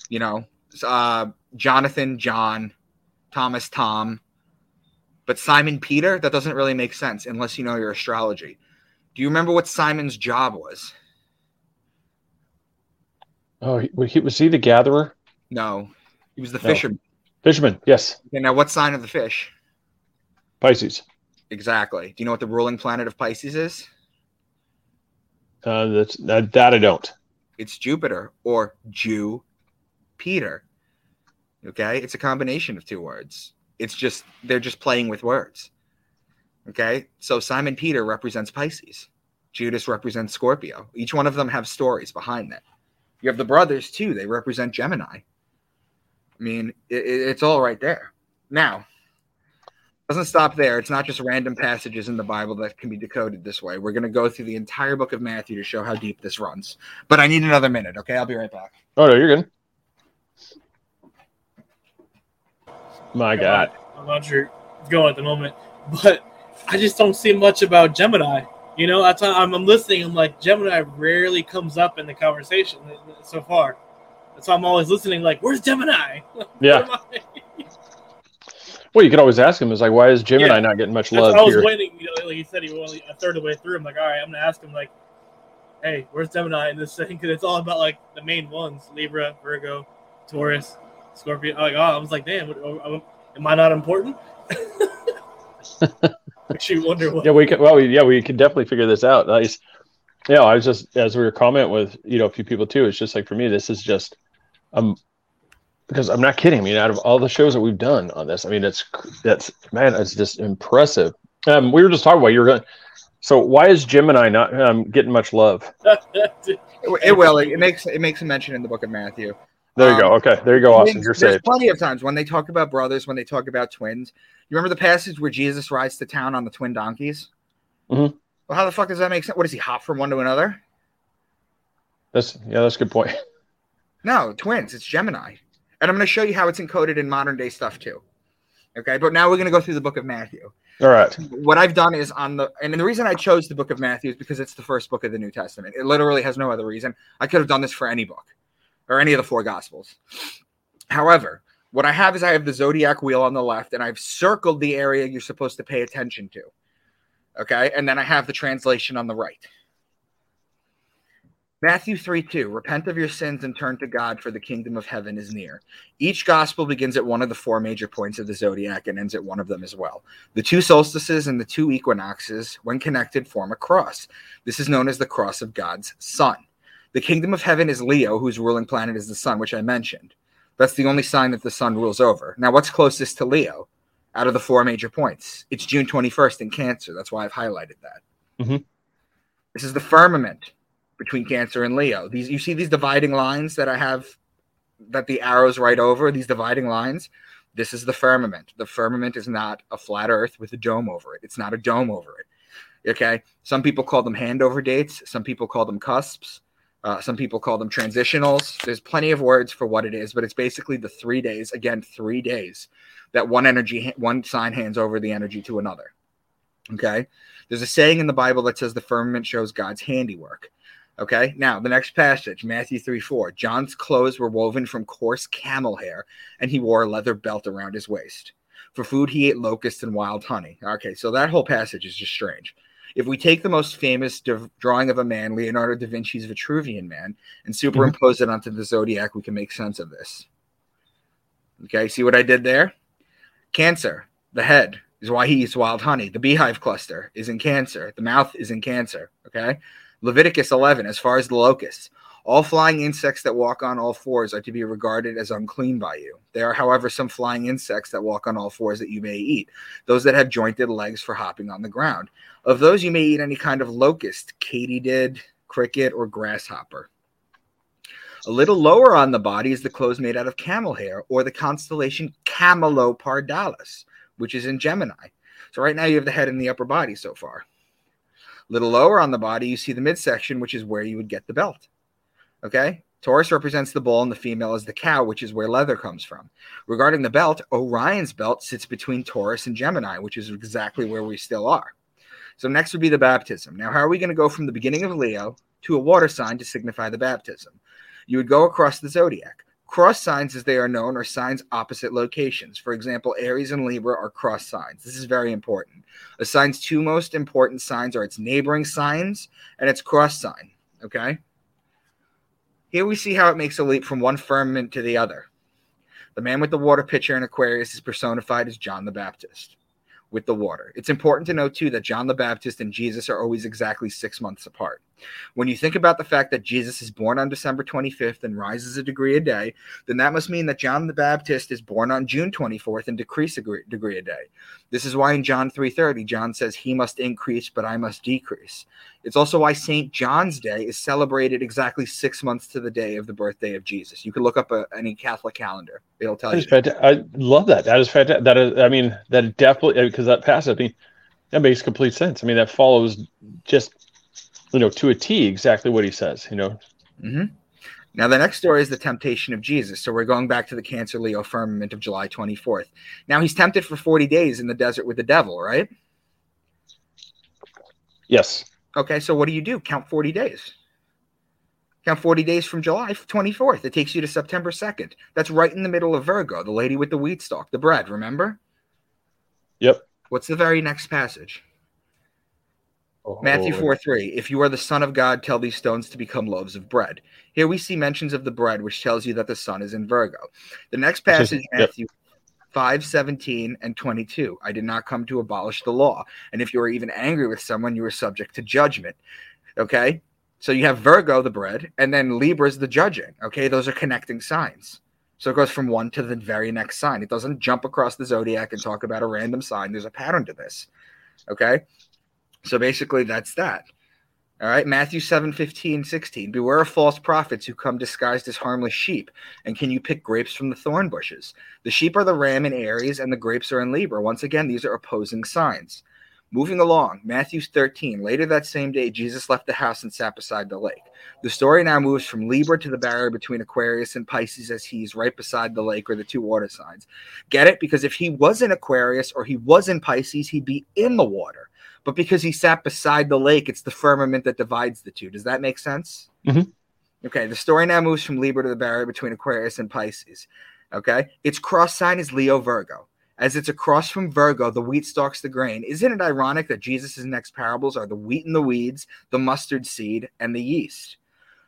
You know, uh, Jonathan, John, Thomas, Tom. But Simon Peter, that doesn't really make sense unless you know your astrology. Do you remember what Simon's job was? Oh, he, was he- was he the gatherer? No, he was the No. fisherman. Fisherman. Yes. Okay, now what sign of the fish? Pisces. Exactly. Do you know what the ruling planet of Pisces is? Uh, that's that, that I don't. It's Jupiter or Jew Peter. Okay, it's a combination of two words. It's just they're just playing with words. Okay, so Simon Peter represents Pisces, Judas represents Scorpio. Each one of them have stories behind that. You have the brothers too; they represent Gemini. I mean, it, it- it's all right there. Now, doesn't stop there. It's not just random passages in the Bible that can be decoded this way. We're going to go through the entire book of Matthew to show how deep this runs. But I need another minute. Okay, I'll be right back. Oh no, you're good. My God. I'm not sure going at the moment, but I just don't see much about Gemini. You know, that's why I'm, I'm listening. I'm like, Gemini rarely comes up in the conversation so far. That's why I'm always listening. Like, where's Gemini? Yeah. Well, you could always ask him. Is like, why is Gemini Yeah. not getting much That's love I was here? waiting. You know, like he said, he was only a third of the way through. I'm like, all right, I'm gonna ask him like, hey, where's Gemini in this thing? Because it's all about like the main ones: Libra, Virgo, Taurus, Scorpio. I'm like, oh, I was like, damn, what, am I not important? Makes you wonder what. Yeah, we could. Well, we, yeah, we could definitely figure this out. Nice. Yeah, I was just as we were commenting with you know a few people too. It's just like for me, this is just um because I'm not kidding. I mean, out of all the shows that we've done on this, I mean, it's that's man, it's just impressive. Um, we were just talking about you're going. So why is Gemini not um, getting much love? It, it will. It, makes it makes a mention in the book of Matthew. There you go. Um, Okay, there you go, Austin. You're there's saved. plenty of times when they talk about brothers, when they talk about twins. You remember the passage where Jesus rides to town on the twin donkeys? Mhm. Well, how the fuck does that make sense? What does he hop from one to another? That's yeah, that's a good point. No, twins. It's Gemini. And I'm going to show you how it's encoded in modern day stuff too. Okay, but now we're going to go through the book of Matthew. All right. What I've done is on the, and the reason I chose the book of Matthew is because it's the first book of the New Testament. It literally has no other reason. I could have done this for any book or any of the four gospels. However, what I have is I have the zodiac wheel on the left and I've circled the area you're supposed to pay attention to. Okay, and then I have the translation on the right. Matthew 3 2, repent of your sins and turn to God, for the kingdom of heaven is near. Each gospel begins at one of the four major points of the zodiac and ends at one of them as well. The two solstices and the two equinoxes, when connected, form a cross. This is known as the cross of God's Son. The kingdom of heaven is Leo, whose ruling planet is the sun, which I mentioned. That's the only sign that the sun rules over. Now, what's closest to Leo out of the four major points? It's June 21st in Cancer. That's why I've highlighted that. Mhm. This is the firmament between Cancer and Leo. These you see these dividing lines that I have that the arrows right over, these dividing lines. This is the firmament. The firmament is not a flat earth with a dome over it. It's not a dome over it. Okay. Some people call them handover dates. Some people call them cusps. Uh, some people call them transitionals. There's plenty of words for what it is, but it's basically the three days, again, three days that one energy, one sign hands over the energy to another. Okay. There's a saying in the Bible that says the firmament shows God's handiwork. Okay. Now, the next passage, Matthew 3 4. John's clothes were woven from coarse camel hair, and he wore a leather belt around his waist. For food, he ate locusts and wild honey. Okay. So that whole passage is just strange. If we take the most famous div- drawing of a man, Leonardo da Vinci's Vitruvian Man, and mm-hmm. superimpose it onto the zodiac, we can make sense of this. Okay. See what I did there? Cancer, the head is why he eats wild honey. The beehive cluster is in Cancer. The mouth is in Cancer. Okay. Leviticus 11, as far as the locusts, all flying insects that walk on all fours are to be regarded as unclean by you. There are, however, some flying insects that walk on all fours that you may eat, those that have jointed legs for hopping on the ground. Of those, you may eat any kind of locust, katydid, cricket, or grasshopper. A little lower on the body is the clothes made out of camel hair or the constellation Camelopardalis, which is in Gemini. So right now you have the head and the upper body so far. Little lower on the body, you see the midsection, which is where you would get the belt. Okay? Taurus represents the bull and the female is the cow, which is where leather comes from. Regarding the belt, Orion's belt sits between Taurus and Gemini, which is exactly where we still are. So next would be the baptism. Now, how are we going to go from the beginning of Leo to a water sign to signify the baptism? You would go across the zodiac. Cross signs, as they are known, are signs opposite locations. For example, Aries and Libra are cross signs. This is very important. A sign's two most important signs are its neighboring signs and its cross sign. Okay? Here we see how it makes a leap from one firmament to the other. The man with the water pitcher in Aquarius is personified as John the Baptist with the water. It's important to note, too, that John the Baptist and Jesus are always exactly six months apart. When you think about the fact that Jesus is born on December 25th and rises a degree a day, then that must mean that John the Baptist is born on June 24th and decrease a degree a day. This is why in John 3:30 John says he must increase but I must decrease. It's also why St. John's Day is celebrated exactly 6 months to the day of the birthday of Jesus. You can look up a, any Catholic calendar. It'll tell you. Fantastic. I love that. That is fantastic. That is I mean that definitely because that passage I mean that makes complete sense. I mean that follows just you know to a T exactly what he says, you know. Mm-hmm. Now, the next story is the temptation of Jesus. So we're going back to the Cancer Leo firmament of July 24th. Now, he's tempted for 40 days in the desert with the devil, right? Yes. Okay, so what do you do? Count 40 days. Count 40 days from July 24th. It takes you to September 2nd. That's right in the middle of Virgo, the lady with the wheat stalk, the bread, remember? Yep. What's the very next passage? Matthew 4 3. If you are the Son of God, tell these stones to become loaves of bread. Here we see mentions of the bread, which tells you that the sun is in Virgo. The next passage, yep. Matthew 5 17 and 22. I did not come to abolish the law. And if you are even angry with someone, you are subject to judgment. Okay. So you have Virgo, the bread, and then Libra is the judging. Okay. Those are connecting signs. So it goes from one to the very next sign. It doesn't jump across the zodiac and talk about a random sign. There's a pattern to this. Okay. So basically, that's that. All right, Matthew 7 15, 16. Beware of false prophets who come disguised as harmless sheep. And can you pick grapes from the thorn bushes? The sheep are the ram in Aries, and the grapes are in Libra. Once again, these are opposing signs. Moving along, Matthew 13. Later that same day, Jesus left the house and sat beside the lake. The story now moves from Libra to the barrier between Aquarius and Pisces as he's right beside the lake or the two water signs. Get it? Because if he was in Aquarius or he was in Pisces, he'd be in the water but because he sat beside the lake, it's the firmament that divides the two. Does that make sense? Mm-hmm. Okay, the story now moves from Libra to the barrier between Aquarius and Pisces. Okay, its cross sign is Leo Virgo. As it's across from Virgo, the wheat stalks the grain. Isn't it ironic that Jesus' next parables are the wheat and the weeds, the mustard seed, and the yeast?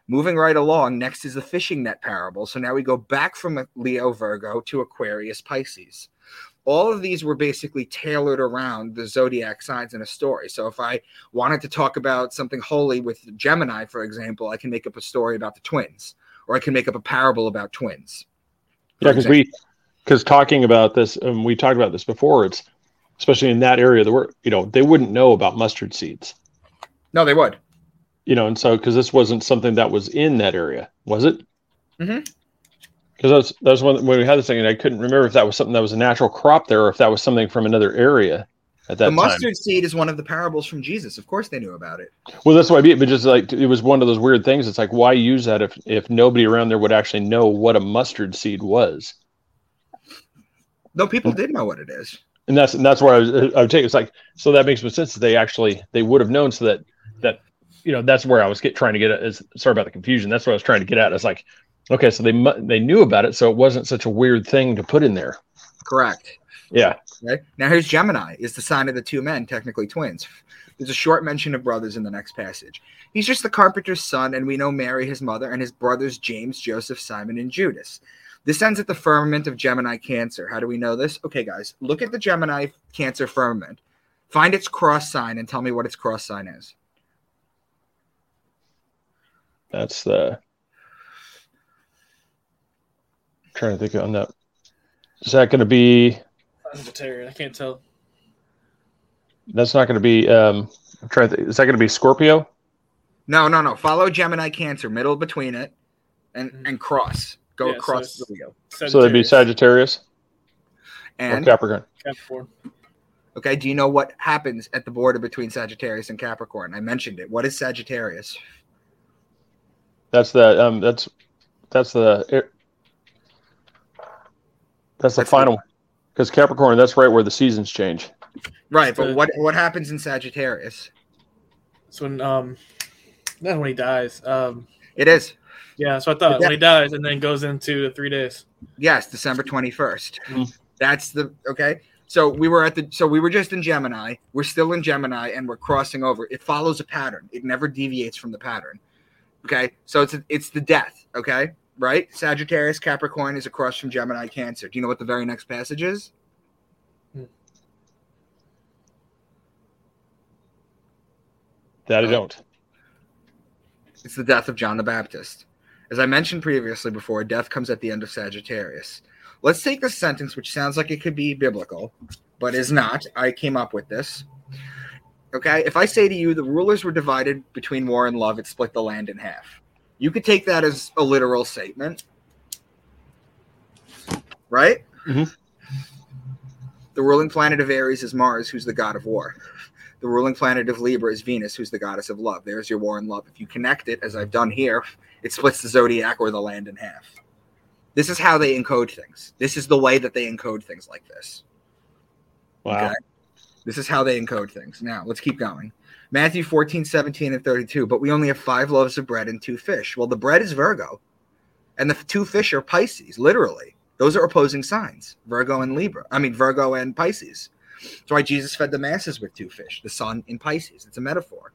Moving right along, next is the fishing net parable. So now we go back from Leo Virgo to Aquarius Pisces all of these were basically tailored around the zodiac signs in a story. So if I wanted to talk about something holy with Gemini, for example, I can make up a story about the twins, or I can make up a parable about twins. Yeah, because we, because talking about this, and we talked about this before. It's especially in that area, the word, you know, they wouldn't know about mustard seeds. No, they would. You know, and so because this wasn't something that was in that area, was it? Mm-hmm because that was, that was when, we had this thing, and I couldn't remember if that was something that was a natural crop there, or if that was something from another area at that the time. mustard seed is one of the parables from Jesus. Of course, they knew about it. Well, that's why I mean, but just like it was one of those weird things. It's like why use that if if nobody around there would actually know what a mustard seed was? No, people did know what it is, and that's and that's where I was. I would take it's like so that makes sense that they actually they would have known so that that you know that's where I was get, trying to get at. Is sorry about the confusion. That's what I was trying to get at. It's like Okay, so they they knew about it, so it wasn't such a weird thing to put in there. Correct. Yeah. Okay. Now here's Gemini. Is the sign of the two men, technically twins. There's a short mention of brothers in the next passage. He's just the carpenter's son, and we know Mary, his mother, and his brothers James, Joseph, Simon, and Judas. This ends at the firmament of Gemini Cancer. How do we know this? Okay, guys, look at the Gemini Cancer firmament. Find its cross sign and tell me what its cross sign is. That's the trying to think on that. Is that going to be? Vegetarian. I can't tell. That's not going to be. Um, I'm trying to. Think, is that going to be Scorpio? No, no, no. Follow Gemini Cancer, middle between it. and Mhm. and cross. Go Yeah, across it's- the wheel. So they'd be Sagittarius or And Capricorn. Capricorn. okay, do you know what happens at the border between Sagittarius and Capricorn? I mentioned it. What is Sagittarius? That's the um. That's that's the it, that's the That's final. Because Capricorn, that's right where the seasons change. Right, but what what happens in Sagittarius? So when um, not when he dies. Um, It is yeah. So I thought Yeah. when he dies and then goes into the three days. yes, December twenty first. Mhm. That's the okay. So we were at the so we were just in Gemini. We're still in Gemini and we're crossing over. It follows a pattern. It never deviates from the pattern. Okay, so it's it's the death. Okay, right? Sagittarius Capricorn is across from Gemini Cancer. Do you know what the very next passage is? That I Uh, don't. It's the death of John the Baptist. As I mentioned previously before, death comes at the end of Sagittarius. Let's take this sentence, which sounds like it could be biblical, but is not. I came up with this. Okay, if I say to you, the rulers were divided between war and love, it split the land in half. You could take that as a literal statement, right? Mhm. The ruling planet of Aries is Mars, who's the god of war. The ruling planet of Libra is Venus, who's the goddess of love. There's your war and love. If you connect it, as I've done here, it splits the zodiac or the land in half. This is how they encode things. This is the way that they encode things like this. Wow. Okay. This is how they encode things. Now, let's keep going. Matthew 14, 17, and 32. But we only have five loaves of bread and two fish. Well, the bread is Virgo, and the two fish are Pisces, literally. Those are opposing signs Virgo and Libra. I mean, Virgo and Pisces. That's why Jesus fed the masses with two fish, the sun in Pisces. It's a metaphor.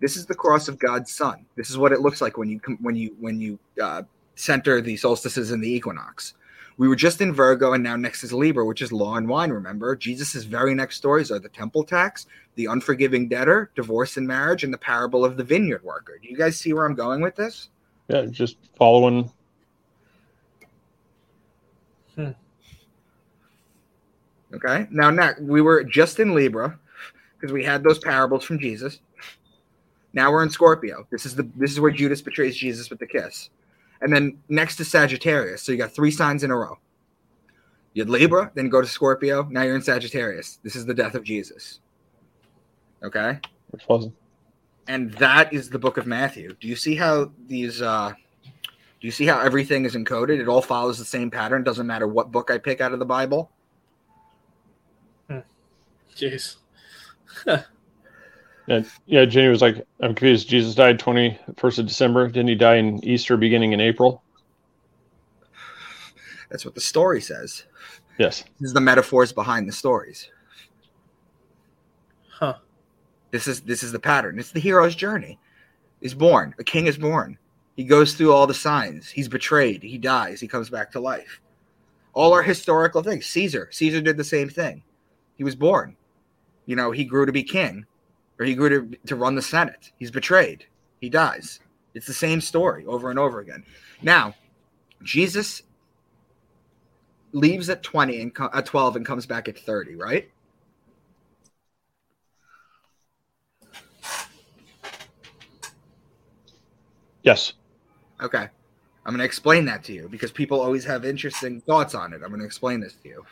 This is the cross of God's Son. This is what it looks like when you when you when you uh, center the solstices and the equinox. We were just in Virgo, and now next is Libra, which is law and wine. Remember, Jesus' very next stories are the temple tax, the unforgiving debtor, divorce and marriage, and the parable of the vineyard worker. Do you guys see where I'm going with this? Yeah, just following. Hmm. Okay. Now, next, we were just in Libra because we had those parables from Jesus. Now we're in Scorpio. This is the this is where Judas betrays Jesus with the kiss. And then next is Sagittarius. So you got three signs in a row. You had Libra, then go to Scorpio. Now you're in Sagittarius. This is the death of Jesus. Okay. Which wasn't. And that is the book of Matthew. Do you see how these uh do you see how everything is encoded? It all follows the same pattern. Doesn't matter what book I pick out of the Bible. Jeez. Yeah, yeah. Jenny was like, "I'm confused. Jesus died 21st of December. Didn't he die in Easter, beginning in April?" That's what the story says. Yes. This is the metaphors behind the stories. Huh. This is this is the pattern. It's the hero's journey. He's born. A king is born. He goes through all the signs. He's betrayed. He dies. He comes back to life. All are historical things. Caesar. Caesar did the same thing. He was born. You know, he grew to be king, or he grew to to run the Senate. He's betrayed. He dies. It's the same story over and over again. Now, Jesus leaves at 20 and co- at 12 and comes back at 30, right? Yes. Okay. I'm going to explain that to you because people always have interesting thoughts on it. I'm going to explain this to you.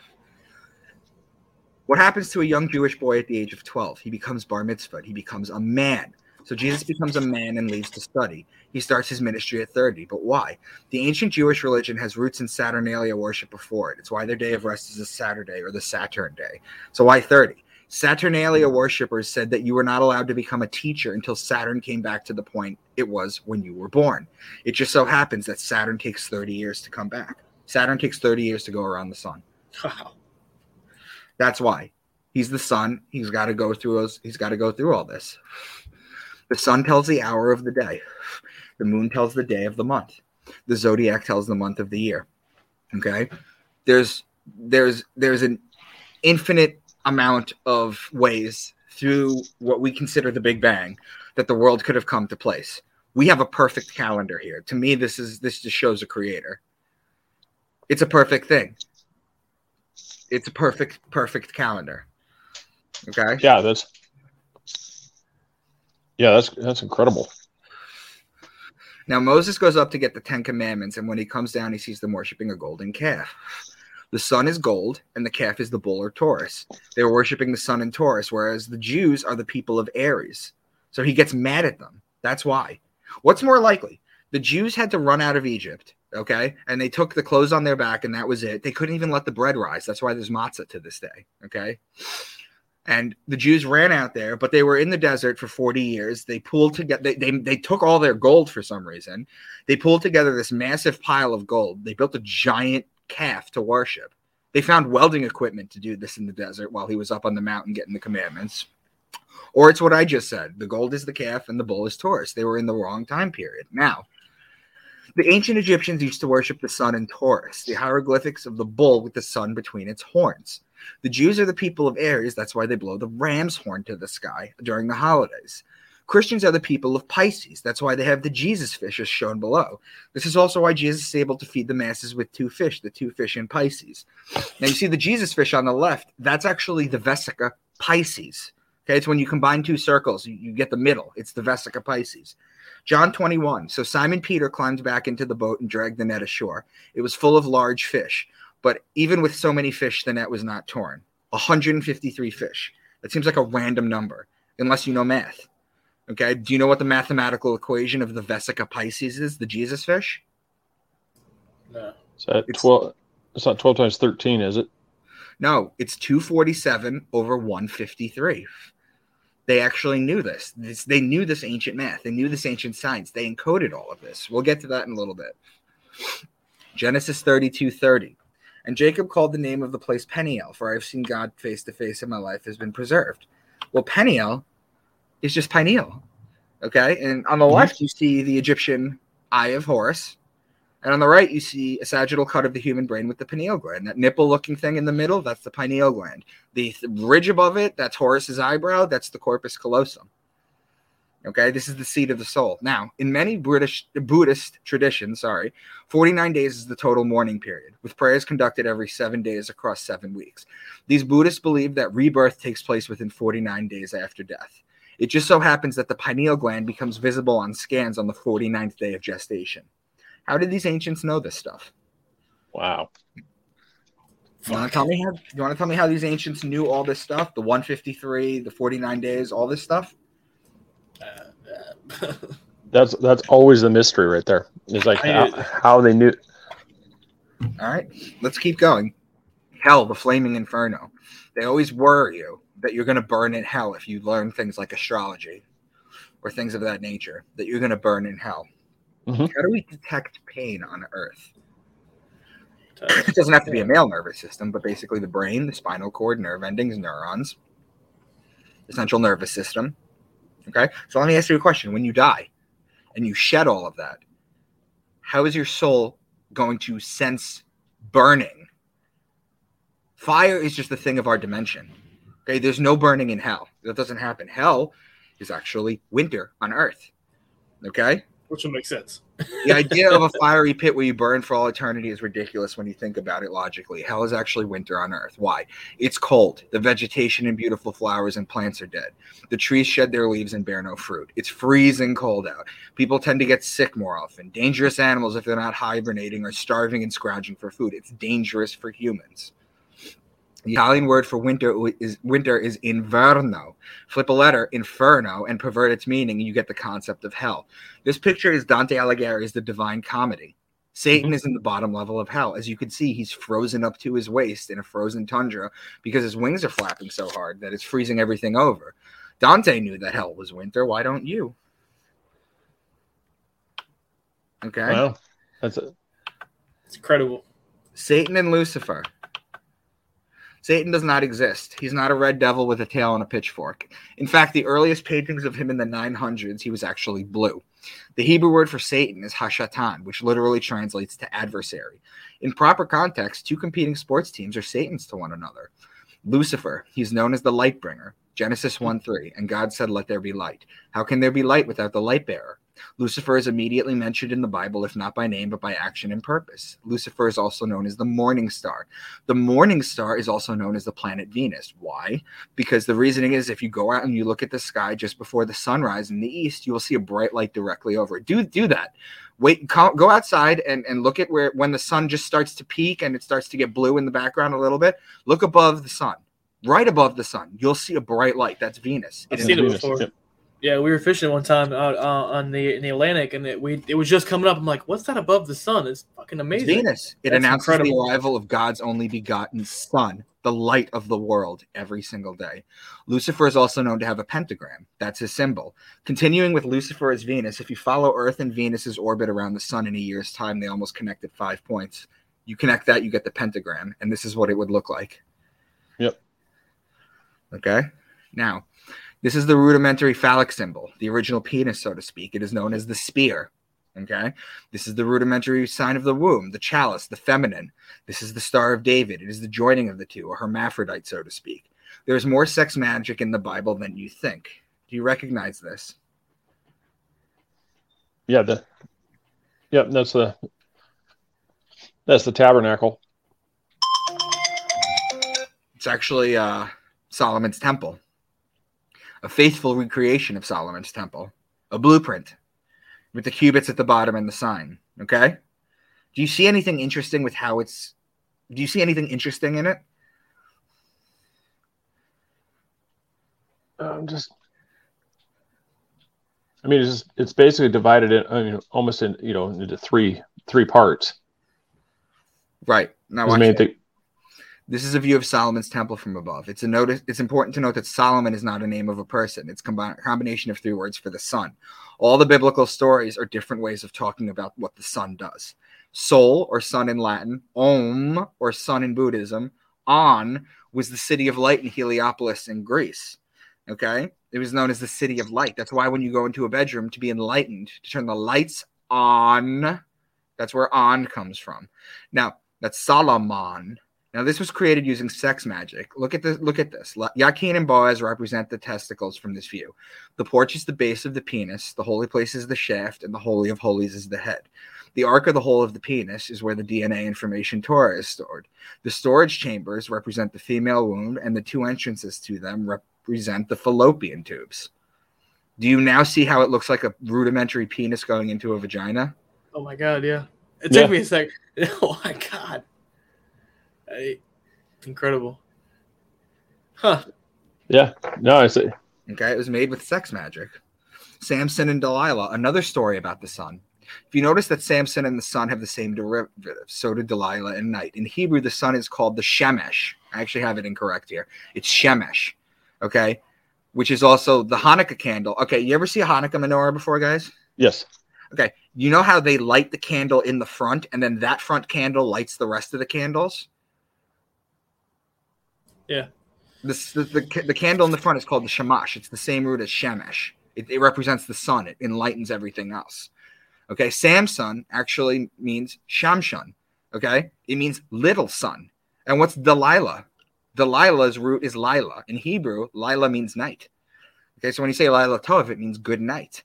What happens to a young Jewish boy at the age of 12? He becomes bar mitzvah. He becomes a man. So Jesus becomes a man and leaves to study. He starts his ministry at 30. But why? The ancient Jewish religion has roots in Saturnalia worship before it. It's why their day of rest is a Saturday or the Saturn day. So why 30? Saturnalia worshippers said that you were not allowed to become a teacher until Saturn came back to the point it was when you were born. It just so happens that Saturn takes 30 years to come back. Saturn takes 30 years to go around the sun. Wow. That's why. He's the sun. He's got to go through those, he's got to go through all this. The sun tells the hour of the day. The moon tells the day of the month. The zodiac tells the month of the year. Okay? There's there's there's an infinite amount of ways through what we consider the Big Bang that the world could have come to place. We have a perfect calendar here. To me, this is this just shows a creator. It's a perfect thing. It's a perfect, perfect calendar. Okay. Yeah. That's. Yeah, that's that's incredible. Now Moses goes up to get the Ten Commandments, and when he comes down, he sees them worshiping a golden calf. The sun is gold, and the calf is the bull or Taurus. They were worshiping the sun and Taurus, whereas the Jews are the people of Aries. So he gets mad at them. That's why. What's more likely? The Jews had to run out of Egypt, okay? And they took the clothes on their back, and that was it. They couldn't even let the bread rise. That's why there's matzah to this day, okay? And the Jews ran out there, but they were in the desert for 40 years. They pulled together, they, they, they took all their gold for some reason. They pulled together this massive pile of gold. They built a giant calf to worship. They found welding equipment to do this in the desert while he was up on the mountain getting the commandments. Or it's what I just said the gold is the calf and the bull is Taurus. They were in the wrong time period. Now, the ancient Egyptians used to worship the sun and Taurus, the hieroglyphics of the bull with the sun between its horns. The Jews are the people of Aries. That's why they blow the ram's horn to the sky during the holidays. Christians are the people of Pisces. That's why they have the Jesus fish, as shown below. This is also why Jesus is able to feed the masses with two fish, the two fish in Pisces. Now, you see the Jesus fish on the left, that's actually the Vesica Pisces. Okay, it's when you combine two circles, you, you get the middle. It's the Vesica Pisces. John 21. So Simon Peter climbed back into the boat and dragged the net ashore. It was full of large fish. But even with so many fish, the net was not torn. 153 fish. That seems like a random number, unless you know math. Okay. Do you know what the mathematical equation of the Vesica Pisces is, the Jesus fish? No. Is that It's- 12? It's not 12 times 13, is it? No, it's 247 over 153. They actually knew this. this. They knew this ancient math. They knew this ancient science. They encoded all of this. We'll get to that in a little bit. Genesis 32 30. And Jacob called the name of the place Peniel, for I've seen God face to face, and my life has been preserved. Well, Peniel is just pineal. Okay. And on the left, mm-hmm. you see the Egyptian eye of Horus. And on the right, you see a sagittal cut of the human brain with the pineal gland. That nipple looking thing in the middle, that's the pineal gland. The th- ridge above it, that's Horus's eyebrow, that's the corpus callosum. Okay, this is the seat of the soul. Now, in many British Buddhist traditions, sorry, 49 days is the total mourning period, with prayers conducted every seven days across seven weeks. These Buddhists believe that rebirth takes place within 49 days after death. It just so happens that the pineal gland becomes visible on scans on the 49th day of gestation. How did these ancients know this stuff? Wow. You want to tell me how? You want to tell me how these ancients knew all this stuff? The 153, the 49 days, all this stuff. Uh, uh, That's that's always the mystery right there. It's like how, how they knew. All right, let's keep going. Hell, the flaming inferno. They always worry you that you're going to burn in hell if you learn things like astrology or things of that nature. That you're going to burn in hell. Mhm. How do we detect pain on Earth? It doesn't have to be a male nervous system, but basically the brain, the spinal cord, nerve endings, neurons, the central nervous system. Okay. So let me ask you a question. When you die and you shed all of that, how is your soul going to sense burning? Fire is just a thing of our dimension. Okay. There's no burning in hell. That doesn't happen. Hell is actually winter on Earth. Okay which will make sense. the idea of a fiery pit where you burn for all eternity is ridiculous when you think about it logically. Hell is actually winter on Earth. Why? It's cold. The vegetation and beautiful flowers and plants are dead. The trees shed their leaves and bear no fruit. It's freezing cold out. People tend to get sick more often. Dangerous animals, if they're not hibernating, are starving and scrounging for food. It's dangerous for humans. The Italian word for winter is winter is inverno. Flip a letter, inferno, and pervert its meaning, and you get the concept of hell. This picture is Dante Alighieri's The Divine Comedy. Satan mm-hmm. is in the bottom level of hell. As you can see, he's frozen up to his waist in a frozen tundra because his wings are flapping so hard that it's freezing everything over. Dante knew that hell was winter. Why don't you? Okay. Well, that's it. It's incredible. Satan and Lucifer. Satan does not exist. He's not a red devil with a tail and a pitchfork. In fact, the earliest paintings of him in the 900s, he was actually blue. The Hebrew word for Satan is Hashatan, which literally translates to adversary. In proper context, two competing sports teams are Satans to one another. Lucifer, he's known as the light bringer. Genesis hmm. 1 3. And God said, Let there be light. How can there be light without the light bearer? Lucifer is immediately mentioned in the Bible, if not by name, but by action and purpose. Lucifer is also known as the morning star. The morning star is also known as the planet Venus. Why? Because the reasoning is if you go out and you look at the sky just before the sunrise in the east, you will see a bright light directly over it. Do do that. Wait, go outside and, and look at where when the sun just starts to peak and it starts to get blue in the background a little bit. Look above the sun, right above the sun. You'll see a bright light. That's Venus. I've It seen it before. Yeah, we were fishing one time out uh, on the in the Atlantic, and it, we it was just coming up. I'm like, "What's that above the sun?" It's fucking It's amazing. Venus. It That's announces incredible. the arrival of God's only begotten Son, the light of the world, every single day. Lucifer is also known to have a pentagram. That's his symbol. Continuing with Lucifer as Venus, if you follow Earth and Venus's orbit around the Sun in a year's time, they almost connect at five points. You connect that, you get the pentagram, and this is what it would look like. Yep. Okay. Now, this is the rudimentary phallic symbol, the original penis, so to speak. It is known as the spear. Okay. This is the rudimentary sign of the womb, the chalice, the feminine. This is the Star of David. It is the joining of the two, a hermaphrodite, so to speak. There's more sex magic in the Bible than you think. Do you recognize this? Yeah, the Yep, that's the that's the tabernacle. It's actually uh, Solomon's temple, a faithful recreation of Solomon's temple, a blueprint with the cubits at the bottom and the sign. Okay. Do you see anything interesting with how it's? Do you see anything interesting in it? Um, just I mean, it's just, it's basically divided in I mean, almost in you know into three three parts. Right. Now, It's watch made it. the- This is a view of Solomon's temple from above. It's a notice. It's important to note that Solomon is not a name of a person. It's a combi- combination of three words for the sun. All the biblical stories are different ways of talking about what the sun does. Sol or sun in Latin, Om or sun in Buddhism, On was the city of light in Heliopolis in Greece. Okay, it was known as the city of light. That's why when you go into a bedroom to be enlightened, to turn the lights on, that's where on comes from. Now that's Solomon. Now, this was created using sex magic. Look at this. Look at this. La- Yakin and Boaz represent the testicles from this view. The porch is the base of the penis. The holy place is the shaft, and the holy of holies is the head. The ark of the hole of the penis is where the DNA information Torah is stored. The storage chambers represent the female womb, and the two entrances to them represent the fallopian tubes. Do you now see how it looks like a rudimentary penis going into a vagina? Oh my god, yeah. It Yeah. took me a sec. Oh my god. I, incredible. Huh. yeah, no, I see. Okay, it was made with sex magic. Samson and Delilah, another story about the sun. If you notice that Samson and the sun have the same derivative, so do Delilah and night. In Hebrew, the sun is called the Shemesh. I actually have it incorrect here. It's Shemesh, okay, which is also the Hanukkah candle. Okay, you ever see a Hanukkah menorah before, guys? Yes, Okay, you know how they light the candle in the front, and then that front candle lights the rest of the candles. Yeah. The, the, the candle in the front is called the shamash. It's the same root as shemesh. It, it represents the sun. It enlightens everything else. Okay, Samson actually means shamshun. Okay, it means little sun. And what's Delilah? Delilah's root is Lila. In Hebrew, Lila means night. Okay, so when you say Lila Tov, it means good night.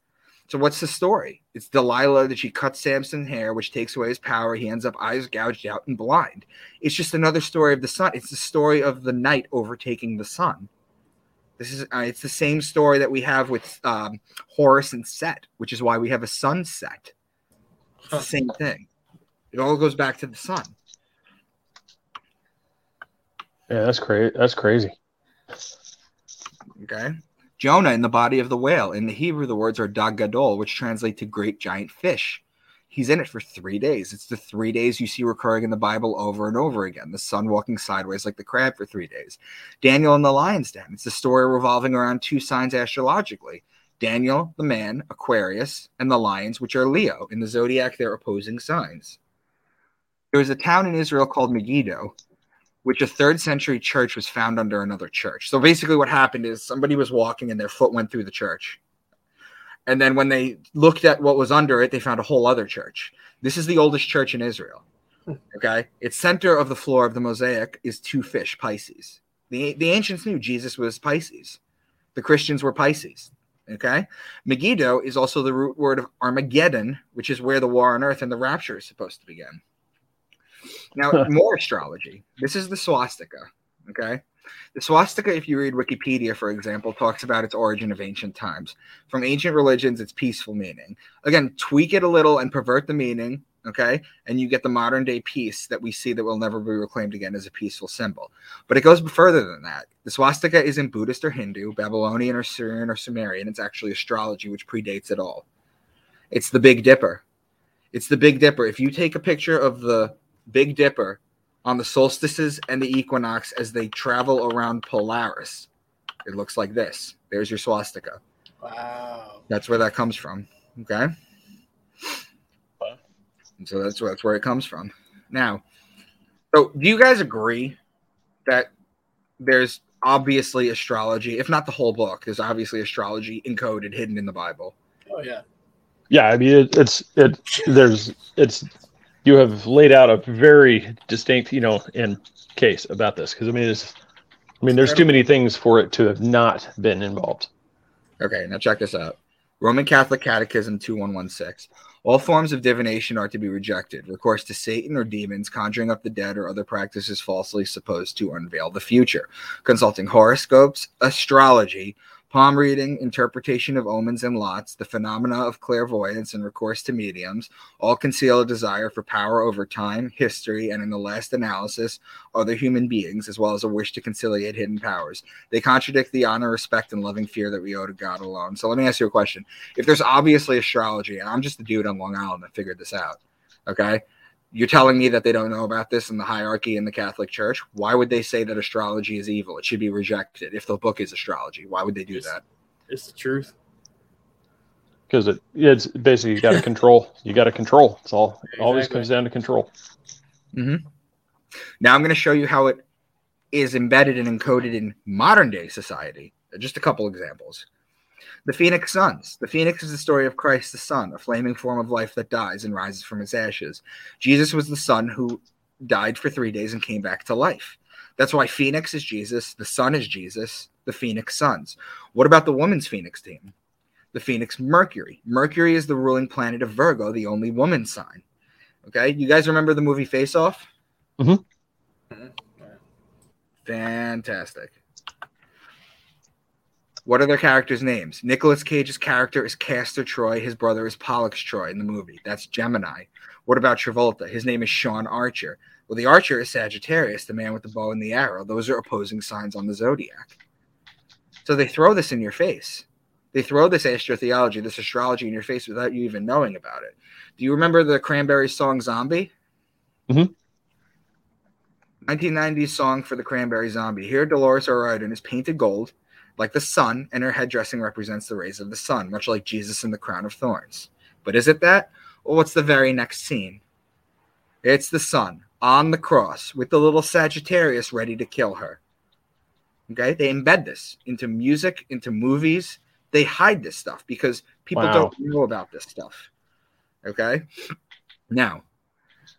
So what's the story? It's Delilah that she cuts Samson's hair, which takes away his power. He ends up eyes gouged out and blind. It's just another story of the sun. It's the story of the night overtaking the sun. This is uh, it's the same story that we have with um, Horus and Set, which is why we have a sunset. It's the same thing. It all goes back to the sun. yeah, that's crazy. That's crazy. Okay. Jonah in the body of the whale. In the Hebrew, the words are dag gadol, which translate to great giant fish. He's in it for three days. It's the three days you see recurring in the Bible over and over again. The sun walking sideways like the crab for three days. Daniel in the lion's den. It's the story revolving around two signs astrologically. Daniel, the man, Aquarius, and the lions, which are Leo. In the zodiac, they're opposing signs. There was a town in Israel called Megiddo, which a third century church was found under another church. So basically, what happened is somebody was walking and their foot went through the church. And then when they looked at what was under it, they found a whole other church. This is the oldest church in Israel. Hmm. Okay. Its center of the floor of the mosaic is two fish, Pisces. The, the ancients knew Jesus was Pisces. The Christians were Pisces. Okay. Megiddo is also the root word of Armageddon, which is where the war on earth and the rapture is supposed to begin. Now, more astrology. This is the swastika. Okay. The swastika, if you read Wikipedia, for example, talks about its origin of ancient times. From ancient religions, its peaceful meaning. Again, tweak it a little and pervert the meaning, okay? And you get the modern day peace that we see that will never be reclaimed again as a peaceful symbol. But it goes further than that. The swastika isn't Buddhist or Hindu, Babylonian or Syrian or Sumerian. It's actually astrology, which predates it all. It's the Big Dipper. It's the Big Dipper. If you take a picture of the Big Dipper on the solstices and the equinox as they travel around Polaris, it looks like this. There's your swastika. Wow. That's where that comes from. Okay. And so that's that's where it comes from. Now, so do you guys agree that there's obviously astrology, if not the whole book, there's obviously astrology encoded, hidden in the Bible. Oh yeah. Yeah, I mean it, it's it. There's it's you have laid out a very distinct, you know, in case about this because I mean it's. I mean, there's too many things for it to have not been involved. Okay, now check this out. Roman Catholic Catechism 2116. All forms of divination are to be rejected. Recourse to Satan or demons, conjuring up the dead, or other practices falsely supposed to unveil the future. Consulting horoscopes, astrology, palm reading, interpretation of omens and lots, the phenomena of clairvoyance, and recourse to mediums all conceal a desire for power over time, history, and in the last analysis, other human beings, as well as a wish to conciliate hidden powers. They contradict the honor, respect, and loving fear that we owe to God alone. So let me ask you a question. If there's obviously astrology, and I'm just a dude on Long Island that figured this out, okay? You're telling me that they don't know about this in the hierarchy in the Catholic Church. Why would they say that astrology is evil? It should be rejected if the book is astrology. Why would they do that? It's the truth. because it it's basically you got to control. You got to control. It's all it always comes down to control. Mm-hmm. Now I'm going to show you how it is embedded and encoded in modern day society. Just a couple examples. The Phoenix Suns. The Phoenix is the story of Christ the Sun, a flaming form of life that dies and rises from its ashes. Jesus was the Son who died for three days and came back to life. That's why Phoenix is Jesus, the Sun is Jesus, the Phoenix Suns. What about the women's Phoenix team? The Phoenix Mercury. Mercury is the ruling planet of Virgo, the only woman sign. Okay, you guys remember the movie Face Off? Mm-hmm. Fantastic. What are their characters' names? Nicolas Cage's character is Castor Troy. His brother is Pollux Troy in the movie. That's Gemini. What about Travolta? His name is Sean Archer. Well, the Archer is Sagittarius, the man with the bow and the arrow. Those are opposing signs on the zodiac. So they throw this in your face. They throw this astrotheology, this astrology in your face without you even knowing about it. Do you remember the Cranberries song Zombie? Mm-hmm. 1990s song for the Cranberry Zombie. Here, Dolores O'Riordan is painted gold, like the sun, and her head dressing represents the rays of the sun, much like Jesus in the crown of thorns. But is it that? Well, what's the very next scene? It's the sun on the cross with the little Sagittarius ready to kill her. Okay, they embed this into music, into movies. They hide this stuff because people Wow. don't know about this stuff. Okay, now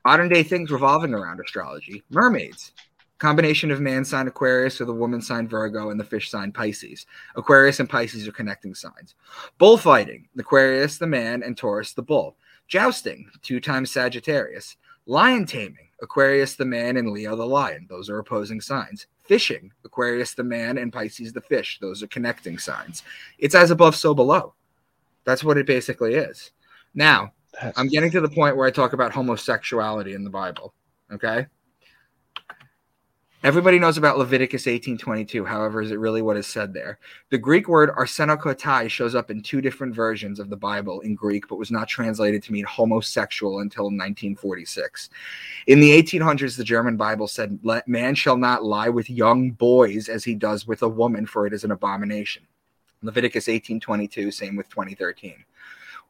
modern day things revolving around astrology mermaids combination of man sign aquarius with a woman sign virgo and the fish sign pisces. Aquarius and pisces are connecting signs. Bullfighting aquarius the man and taurus the bull. Jousting two times sagittarius. Lion taming aquarius the man and leo the lion. Those are opposing signs. Fishing aquarius the man and pisces the fish. Those are connecting signs. It's as above so below. That's what it basically is. Now I'm getting to the point where I talk about homosexuality in the Bible. Okay. Everybody knows about Leviticus 18:22. However, is it really what is said there? The Greek word arsenokoitai shows up in two different versions of the Bible in Greek, but was not translated to mean homosexual until 1946. In the 1800s, the German Bible said, "Let man shall not lie with young boys as he does with a woman, for it is an abomination." Leviticus 18:22, same with 2013.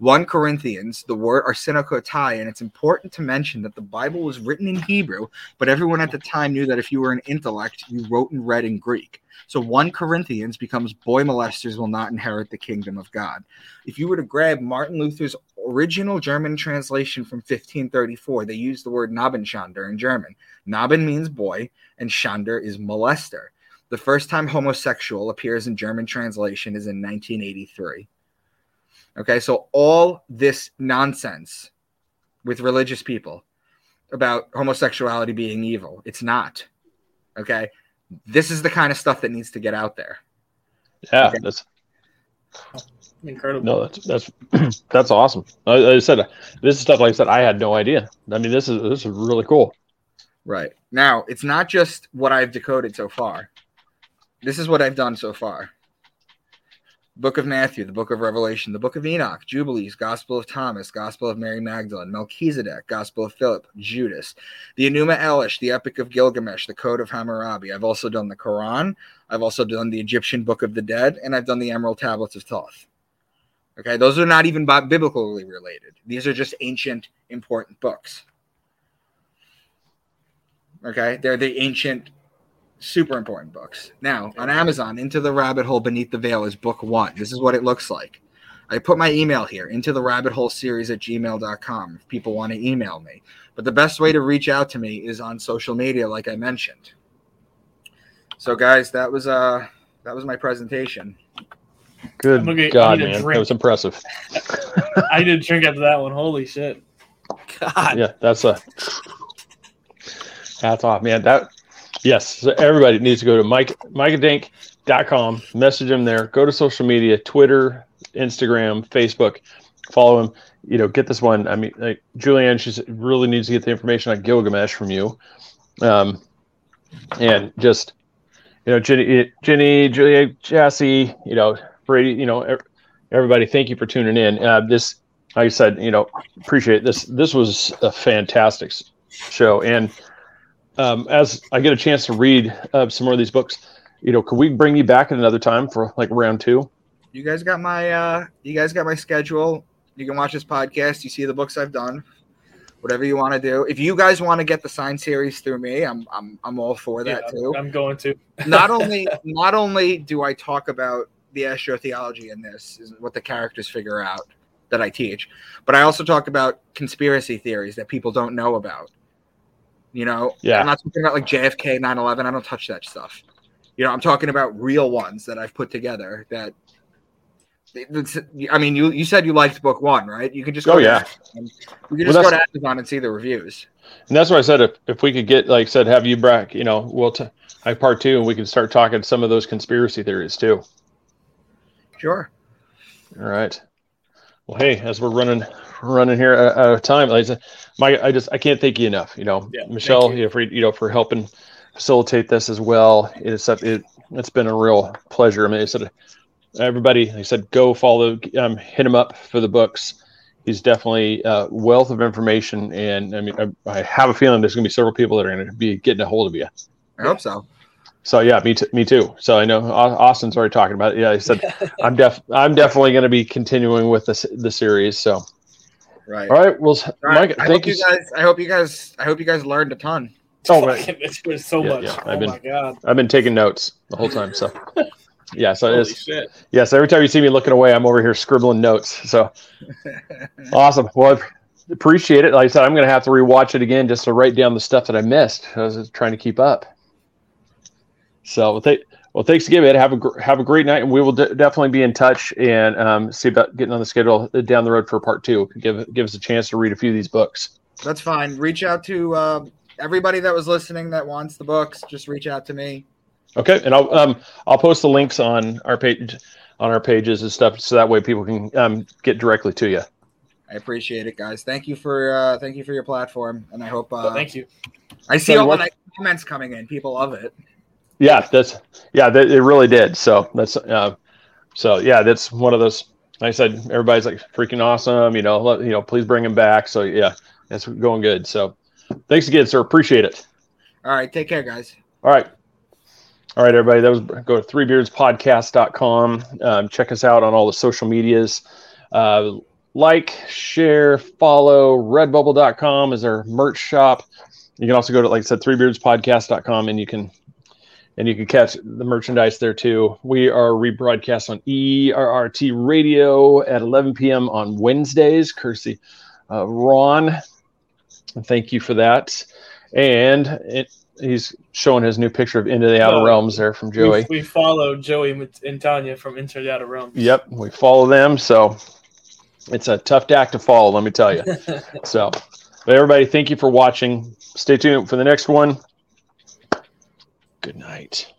1 Corinthians, the word arsenokoitai, and it's important to mention that the Bible was written in Hebrew, but everyone at the time knew that if you were an intellect, you wrote and read in Greek. So 1 Corinthians becomes boy molesters will not inherit the kingdom of God. If you were to grab Martin Luther's original German translation from 1534, they used the word Nabenschander in German. Naben means boy, and Schander is molester. The first time homosexual appears in German translation is in 1983. Okay, so all this nonsense with religious people about homosexuality being evil, it's not. Okay, this is the kind of stuff that needs to get out there. Yeah, Okay. that's Incredible. no, that's that's that's awesome. Like I said, this is stuff like I said I had no idea. I mean, this is this is really cool. Right. Now, it's not just what I've decoded so far. This is what I've done so far. Book of Matthew, the Book of Revelation, the Book of Enoch, Jubilees, Gospel of Thomas, Gospel of Mary Magdalene, Melchizedek, Gospel of Philip, Judas, the Enuma Elish, the Epic of Gilgamesh, the Code of Hammurabi. I've also done the Quran. I've also done the Egyptian Book of the Dead, and I've done the Emerald Tablets of Thoth. Okay, those are not even biblically related. These are just ancient, important books. Okay, they're the ancient, super important books. Now on Amazon, Into the Rabbit Hole Beneath the Veil is book one. This is what it looks like. I put my email here, into the rabbit hole series at gmail.com if people want to email me. But the best way to reach out to me is on social media, like I mentioned. So guys, that was uh that was my presentation. Good I'm gonna God, man, that was impressive. I did drink after that one. Holy shit. God. Yeah, that's a hats off, man. That yes, so everybody needs to go to Mike micahdank.com, message him there, go to social media, Twitter, Instagram, Facebook, follow him. You know, get this one. I mean, like Julianne, she really needs to get the information on Gilgamesh from you, um, and just you know, Jenny, Jenny, Julia, Jassy, you know, Brady, you know, everybody. Thank you for tuning in. Uh, this, like I said, you know, appreciate this. This was a fantastic show, and um, as I get a chance to read uh, some more of these books, you know, could we bring you back at another time for like round two? You guys got my uh you guys got my schedule. You can watch this podcast, you see the books I've done. Whatever you want to do. If you guys want to get the sign series through me, I'm I'm I'm all for that Yeah, too. I'm going to. not only not only do I talk about the astrotheology in this, is what the characters figure out that I teach, but I also talk about conspiracy theories that people don't know about. You know, Yeah. I'm not talking about like JFK, 9/11. I don't touch that stuff. You know, I'm talking about real ones that I've put together. That, I mean, you you said you liked book one, right? You can just go Oh, yeah. You can Well, just go to Amazon and see the reviews. And that's what I said if, if we could get like said have you back, you know, we'll t- like part two, and we can start talking some of those conspiracy theories too. Sure. All right. Well, hey, as we're running running here out out of time, like I said, Mike, I just I can't thank you enough. You know, Yeah, Michelle, you. you know, for you know for helping facilitate this as well. It's it it's been a real pleasure. I mean, I said everybody, like I said, go follow, um, hit him up for the books. He's definitely a wealth of information, and I mean, I, I have a feeling there's going to be several people that are going to be getting a hold of you. I hope so. So yeah, me too. Me too. So I know Austin's already talking about it. Yeah, he said I'm def I'm definitely going to be continuing with this the series. So Right. all right, well, All right. Mike, I thank hope you. you guys. I hope you guys. I hope you guys learned a ton. Oh, man. Fucking, it's been so Yeah, much. yeah, oh I've been- my god. I've been taking notes the whole time. So yeah, so Holy it's shit. yes. Every time you see me looking away, I'm over here scribbling notes. So awesome. Well, I appreciate it. Like I said, I'm going to have to rewatch it again just to write down the stuff that I missed. I was trying to keep up. So well, th- well thanks again, man. Have a gr- have a great night, and we will de- definitely be in touch and um, see about getting on the schedule down the road for part two. Give give us a chance to read a few of these books. That's fine. Reach out to uh, everybody that was listening that wants the books. Just reach out to me. Okay, and I'll um I'll post the links on our page on our pages and stuff, so that way people can um, get directly to you. I appreciate it, guys. Thank you for uh, thank you for your platform, and I hope uh, Thank you. I see So all the nice comments coming in. People love it. Yeah, that's yeah, that, it really did. So that's uh, so yeah, that's one of those. Like I said, everybody's like freaking awesome. You know, let, you know, please bring him back. So yeah, that's going good. So thanks again, sir. Appreciate it. All right, take care, guys. All right. All right, everybody. That was go to threebeardspodcast.com. Um, check us out on all the social medias. Uh, like, share, follow. Redbubble.com is our merch shop. You can also go to, like I said, threebeardspodcast.com and you can and you can catch the merchandise there too. We are rebroadcast on ERRT radio at 11 p.m. on Wednesdays, courtesy uh, Ron. Thank you for that. And it, he's showing his new picture of Into the Outer. Realms there from Joey. We, we follow Joey and Tanya from Into the Outer Realms. Yep, we follow them. So it's a tough act to follow, let me tell you. so, everybody, thank you for watching. Stay tuned for the next one. Good night.